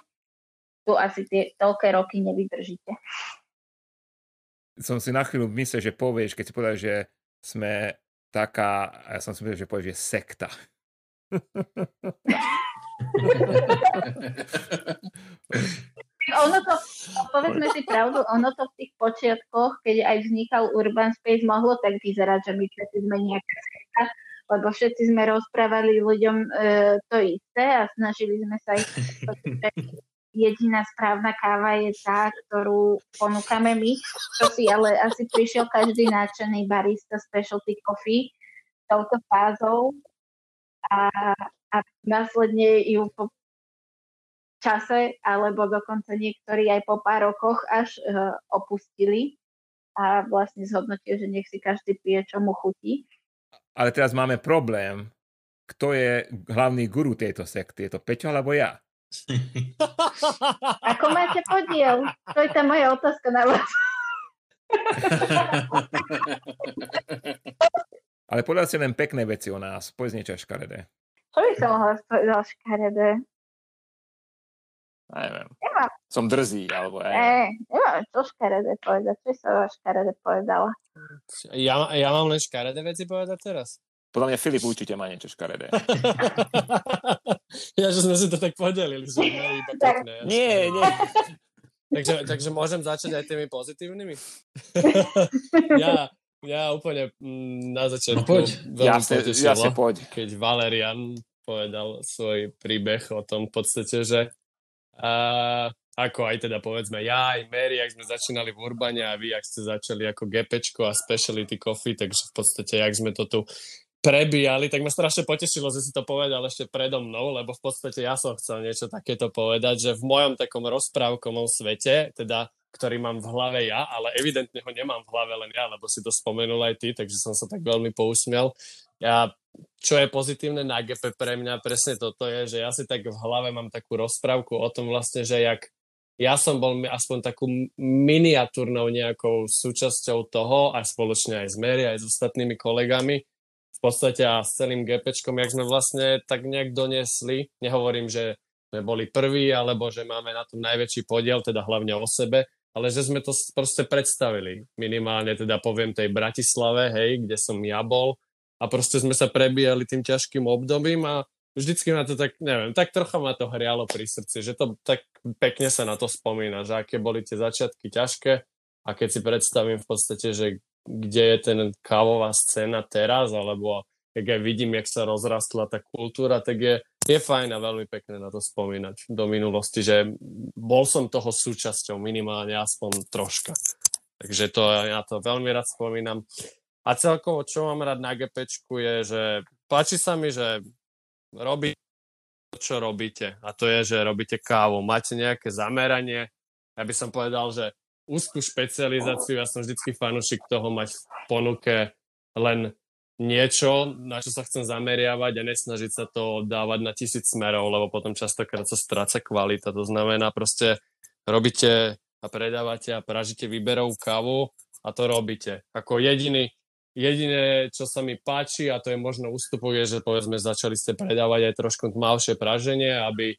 tu asi tie toľké roky nevydržíte. Som si na chvíľu myslel, že povieš, keď si povedal, že sme taká, ja som si myslel, že povieš, že sekta. ono to, povedzme si pravdu, ono to v tých počiatkoch, keď aj vznikal Urban Space, mohlo tak vyzerať, že my všetci sme nejaká sekta, lebo všetci sme rozprávali ľuďom e, to isté a snažili sme sa ich jediná správna káva je tá, ktorú ponúkame my, čo si ale asi prišiel každý náčený barista specialty coffee touto fázou a a následne ju po čase, alebo dokonca niektorí aj po pár rokoch až uh, opustili a vlastne zhodnotili, že nech si každý pije, čo mu chutí. Ale teraz máme problém. Kto je hlavný guru tejto sekty? Je to Peťo alebo ja? Ako máte podiel? To je tá moja otázka na vás. Ale povedal si len pekné veci o nás. Povedz niečo škaredé. Čo by som mohla povedať škaredé? Neviem. Nemám. Som drzý, alebo aj. Ne, nemám čo škaredé povedať. Čo som škaredé povedala? Ja, ja mám len škaredé veci povedať teraz? Podľa mňa Filip určite má niečo škaredé. ja, že sme si to tak podelili. Že iba pekné, nie, nie. takže, takže môžem začať aj tými pozitívnymi? ja, ja úplne mm, na začiatku no poď. veľmi jasne, potešilo, jasne, poď. keď Valerian povedal svoj príbeh o tom v podstate, že a, ako aj teda povedzme ja, aj Mary, ak sme začínali v Urbane a vy, ak ste začali ako GPčko a Speciality Coffee, takže v podstate, ak sme to tu prebíjali, tak ma strašne potešilo, že si to povedal ešte predo mnou, lebo v podstate ja som chcel niečo takéto povedať, že v mojom takom rozprávkovom svete, teda ktorý mám v hlave ja, ale evidentne ho nemám v hlave len ja, lebo si to spomenul aj ty, takže som sa tak veľmi pousmiel. Ja, čo je pozitívne na GP pre mňa, presne toto je, že ja si tak v hlave mám takú rozprávku o tom vlastne, že jak ja som bol aspoň takú miniatúrnou nejakou súčasťou toho, aj spoločne aj s Mary, aj s ostatnými kolegami, podstate a s celým GPčkom, jak sme vlastne tak nejak doniesli, nehovorím, že sme boli prví, alebo že máme na tom najväčší podiel, teda hlavne o sebe, ale že sme to proste predstavili. Minimálne teda poviem tej Bratislave, hej, kde som ja bol a proste sme sa prebíjali tým ťažkým obdobím a vždycky ma to tak, neviem, tak trocha ma to hrialo pri srdci, že to tak pekne sa na to spomína, že aké boli tie začiatky ťažké a keď si predstavím v podstate, že kde je ten kávová scéna teraz, alebo keď aj vidím, jak sa rozrastla tá kultúra, tak je je fajn a veľmi pekné na to spomínať do minulosti, že bol som toho súčasťou minimálne aspoň troška. Takže to ja to veľmi rád spomínam. A celkovo, čo mám rád na GPčku je, že páči sa mi, že robí to, čo robíte. A to je, že robíte kávu. Máte nejaké zameranie. Ja by som povedal, že úzkú špecializáciu, ja som vždycky fanúšik toho mať v ponuke len niečo, na čo sa chcem zameriavať a nesnažiť sa to dávať na tisíc smerov, lebo potom častokrát sa stráca kvalita. To znamená proste robíte a predávate a pražíte výberovú kávu a to robíte. Ako jediný, jediné, čo sa mi páči a to je možno ústupok, je, že povedzme začali ste predávať aj trošku tmavšie praženie, aby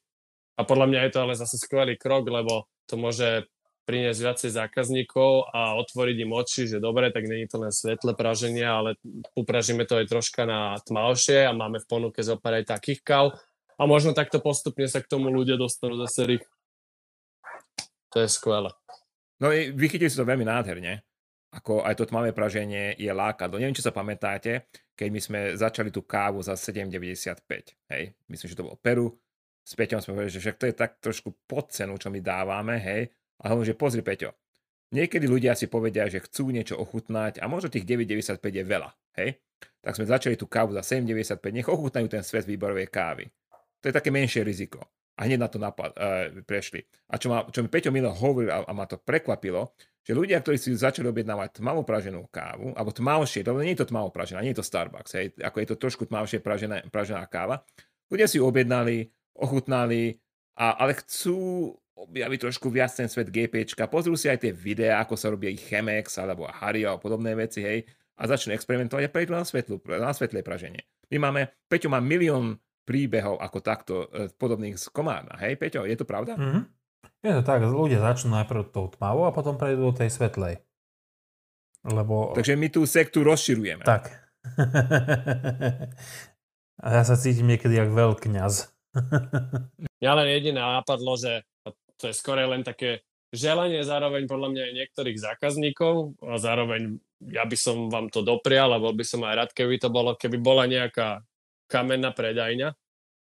a podľa mňa je to ale zase skvelý krok, lebo to môže priniesť viacej zákazníkov a otvoriť im oči, že dobre, tak není to len svetle praženia, ale upražíme to aj troška na tmavšie a máme v ponuke zo aj takých káv a možno takto postupne sa k tomu ľudia dostanú zase rých. To je skvelé. No vychytili si to veľmi nádherne. Ako aj to tmavé praženie je lákadlo. Neviem, či sa pamätáte, keď my sme začali tú kávu za 7,95. Hej, myslím, že to bolo Peru. S Peťom sme povedali, že však to je tak trošku pod cenu, čo my dávame, hej a hovorím, že pozri Peťo, niekedy ľudia si povedia, že chcú niečo ochutnať a možno tých 9,95 je veľa, hej? Tak sme začali tú kávu za 7,95, nech ochutnajú ten svet výborovej kávy. To je také menšie riziko. A hneď na to napad, uh, prešli. A čo, ma, čo mi Peťo Milo hovoril a, a ma to prekvapilo, že ľudia, ktorí si začali objednávať tmavo praženú kávu, alebo tmavšie, to nie je to tmavo pražená, nie je to Starbucks, hej, ako je to trošku tmavšie pražená, pražená káva, ľudia si objednali, ochutnali, a, ale chcú objaví trošku viac ten svet GPčka, pozrú si aj tie videá, ako sa robí ich Chemex alebo Hario a podobné veci, hej, a začnú experimentovať a prejdú na, svetlu, na svetlé praženie. My máme, Peťo má milión príbehov ako takto e, podobných z Komárna, hej, Peťo, je to pravda? Mm-hmm. Je to tak, ľudia začnú najprv tou tmavou a potom prejdú do tej svetlej. Lebo... Takže my tú sektu rozširujeme. Tak. a ja sa cítim niekedy jak veľkňaz. Mňa len jediné napadlo, že to je skore len také želanie zároveň podľa mňa aj niektorých zákazníkov a zároveň ja by som vám to doprial a bol by som aj rád, keby to bolo, keby bola nejaká kamenná predajňa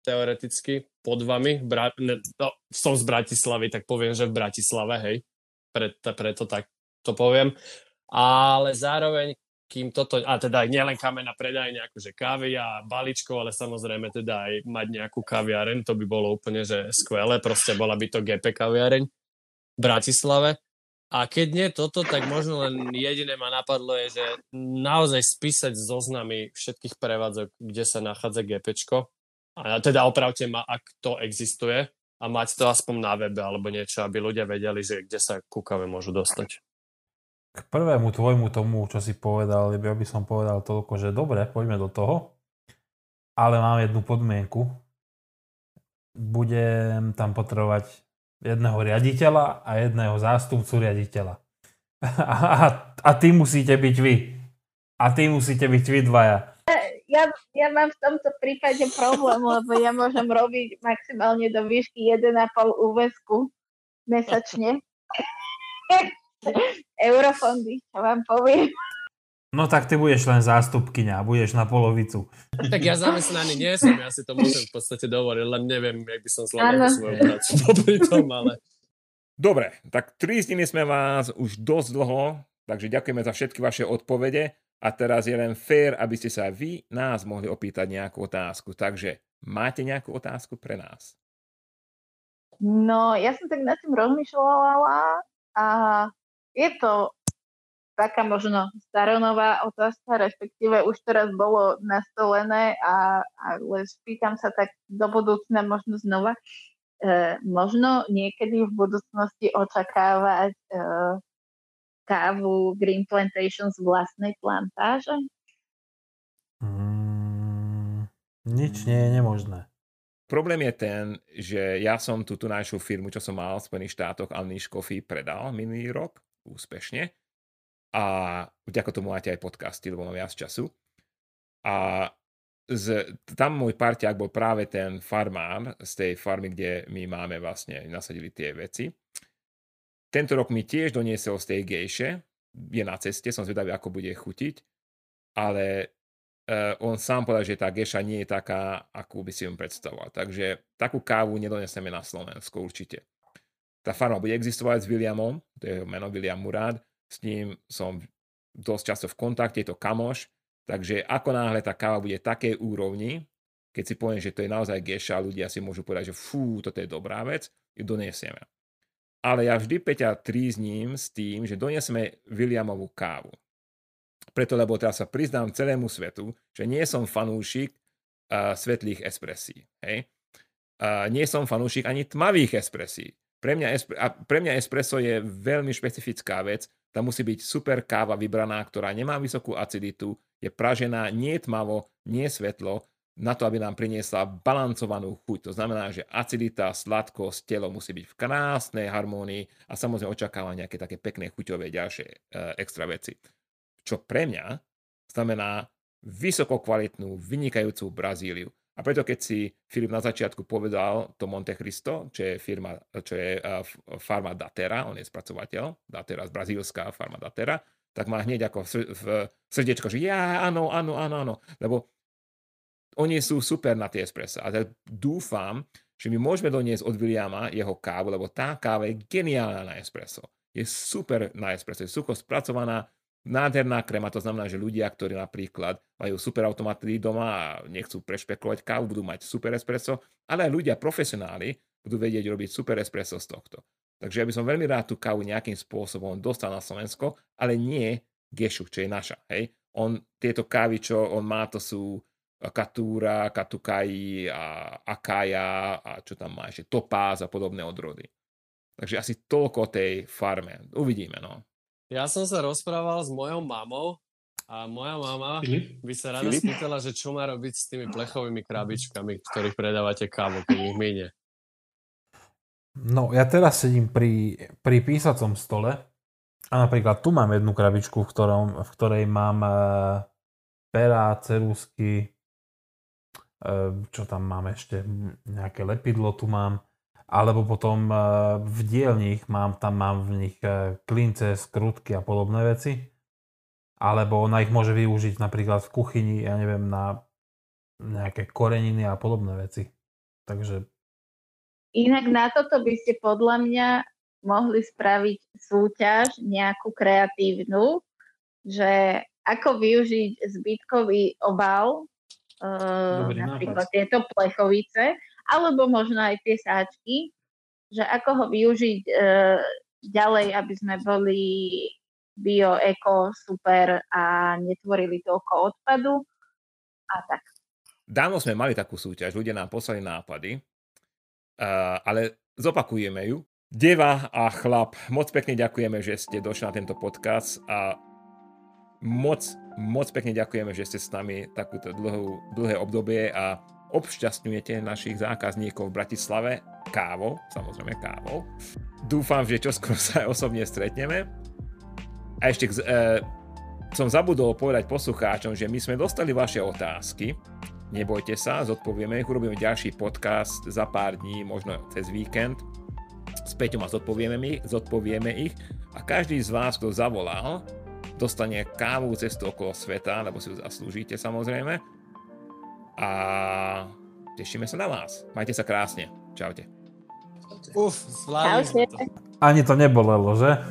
teoreticky pod vami. Bra- ne, no, som z Bratislavy, tak poviem, že v Bratislave, hej. Preto, preto tak to poviem. Ale zároveň kým toto, a teda nielen kamená predajňa akože kávy a balíčkov, ale samozrejme teda aj mať nejakú kaviareň, to by bolo úplne že skvelé, proste bola by to GP kaviareň v Bratislave. A keď nie toto, tak možno len jediné ma napadlo je, že naozaj spísať zoznamy všetkých prevádzok, kde sa nachádza GPčko. A teda opravte ma, ak to existuje a mať to aspoň na webe alebo niečo, aby ľudia vedeli, že kde sa kúkave môžu dostať. K prvému tvojmu tomu, čo si povedal, ja by som povedal toľko, že dobre, poďme do toho, ale mám jednu podmienku. Budem tam potrebovať jedného riaditeľa a jedného zástupcu riaditeľa. A, a, a ty musíte byť vy. A ty musíte byť vy dvaja. Ja, ja mám v tomto prípade problém, lebo ja môžem robiť maximálne do výšky 1,5 úvesku mesačne. Eurofondy, čo vám poviem. No tak ty budeš len zástupkyňa, budeš na polovicu. Tak ja zamestnaný nie som, ja si to môžem v podstate dovoliť, len neviem, jak by som zvládol svoju prácu popri tom, ale... Dobre, tak tríznili sme vás už dosť dlho, takže ďakujeme za všetky vaše odpovede a teraz je len fér, aby ste sa vy nás mohli opýtať nejakú otázku. Takže máte nejakú otázku pre nás? No, ja som tak nad tým rozmýšľala a je to taká možno staronová otázka, respektíve už teraz bolo nastolené, a, ale spýtam sa tak do budúcna možno znova. E, možno niekedy v budúcnosti očakávať e, kávu Green Plantation z vlastnej plantáže? Mm, nič nie je nemožné. Problém je ten, že ja som tú, tú našu firmu, čo som mal v Spojených štátoch, Unleash Coffee, predal minulý rok úspešne. A vďaka tomu máte aj podcasty, lebo mám viac času. A z, tam môj parťák bol práve ten farmár z tej farmy, kde my máme vlastne nasadili tie veci. Tento rok mi tiež doniesol z tej gejše, je na ceste, som zvedavý, ako bude chutiť, ale uh, on sám povedal, že tá geša nie je taká, akú by si ju predstavoval. Takže takú kávu nedoneseme na Slovensko určite. Tá farma bude existovať s Williamom, to je jeho meno William Murad, s ním som dosť často v kontakte, je to kamoš, takže ako náhle tá káva bude takej úrovni, keď si poviem, že to je naozaj geša, ľudia si môžu povedať, že fú, toto je dobrá vec, ju donesieme. Ale ja vždy Peťa trízním s tým, že donesieme Williamovú kávu. Preto, lebo teraz sa priznám celému svetu, že nie som fanúšik uh, svetlých espresí. Hej? Uh, nie som fanúšik ani tmavých espresí. Pre mňa, espre- a pre mňa espresso je veľmi špecifická vec. Tam musí byť super káva vybraná, ktorá nemá vysokú aciditu, je pražená nie tmavo, nie svetlo, na to, aby nám priniesla balancovanú chuť. To znamená, že acidita, sladkosť, telo musí byť v krásnej harmónii a samozrejme očakáva nejaké také pekné chuťové ďalšie e, extra veci. Čo pre mňa znamená vysoko kvalitnú, vynikajúcu Brazíliu. A preto keď si Filip na začiatku povedal to Monte Cristo, čo je, firma, čo je uh, farma Datera, on je spracovateľ, Datera z brazílska farma Datera, tak má hneď ako v srdiečko, že ja, áno, áno, áno, áno, lebo oni sú super na tie espresso. A tak dúfam, že my môžeme doniesť od Williama jeho kávu, lebo tá káva je geniálna na espresso. Je super na espresso, je sucho spracovaná, nádherná krema, to znamená, že ľudia, ktorí napríklad majú super automaty doma a nechcú prešpekulovať kávu, budú mať super espresso, ale aj ľudia profesionáli budú vedieť robiť super espresso z tohto. Takže ja by som veľmi rád tú kávu nejakým spôsobom dostal na Slovensko, ale nie Gešu, čo je naša. Hej? On, tieto kávy, čo on má, to sú Katúra, Katukai a Akaja a čo tam má ešte, Topáz a podobné odrody. Takže asi toľko o tej farme. Uvidíme, no. Ja som sa rozprával s mojou mamou a moja mama Filip? by sa rada Filip? spýtala, že čo má robiť s tými plechovými krabičkami, ktorých predávate kávu, keď ich minie. No, ja teraz sedím pri, pri písacom stole a napríklad tu mám jednu krabičku, v, ktorom, v ktorej mám e, pera, cerusky, Ehm, čo tam mám ešte, nejaké lepidlo tu mám, alebo potom ehm, v dielních mám, tam mám v nich ehm, klince, skrutky a podobné veci. Alebo ona ich môže využiť napríklad v kuchyni, ja neviem, na nejaké koreniny a podobné veci. Takže... Inak na toto by ste podľa mňa mohli spraviť súťaž nejakú kreatívnu, že ako využiť zbytkový obal Dobrý napríklad nápad. tieto plechovice, alebo možno aj tie sáčky, že ako ho využiť uh, ďalej, aby sme boli bio, eko, super a netvorili toľko odpadu a tak. Dávno sme mali takú súťaž, ľudia nám poslali nápady, uh, ale zopakujeme ju. Deva a chlap, moc pekne ďakujeme, že ste došli na tento podcast a moc Moc pekne ďakujeme, že ste s nami takúto dlhú, dlhé obdobie a obšťastňujete našich zákazníkov v Bratislave kávou, samozrejme kávou. Dúfam, že čoskoro sa aj osobne stretneme. A ešte e, som zabudol povedať poslucháčom, že my sme dostali vaše otázky. Nebojte sa, zodpovieme ich, urobíme ďalší podcast za pár dní, možno cez víkend. S Peťom a zodpovieme ich, zodpovieme ich. A každý z vás, kto zavolal, dostane kávu cestu okolo sveta, lebo si ju zaslúžite samozrejme. A tešíme sa na vás. Majte sa krásne. Čaute. Uf, zvládli sme to. Ani to nebolelo, že?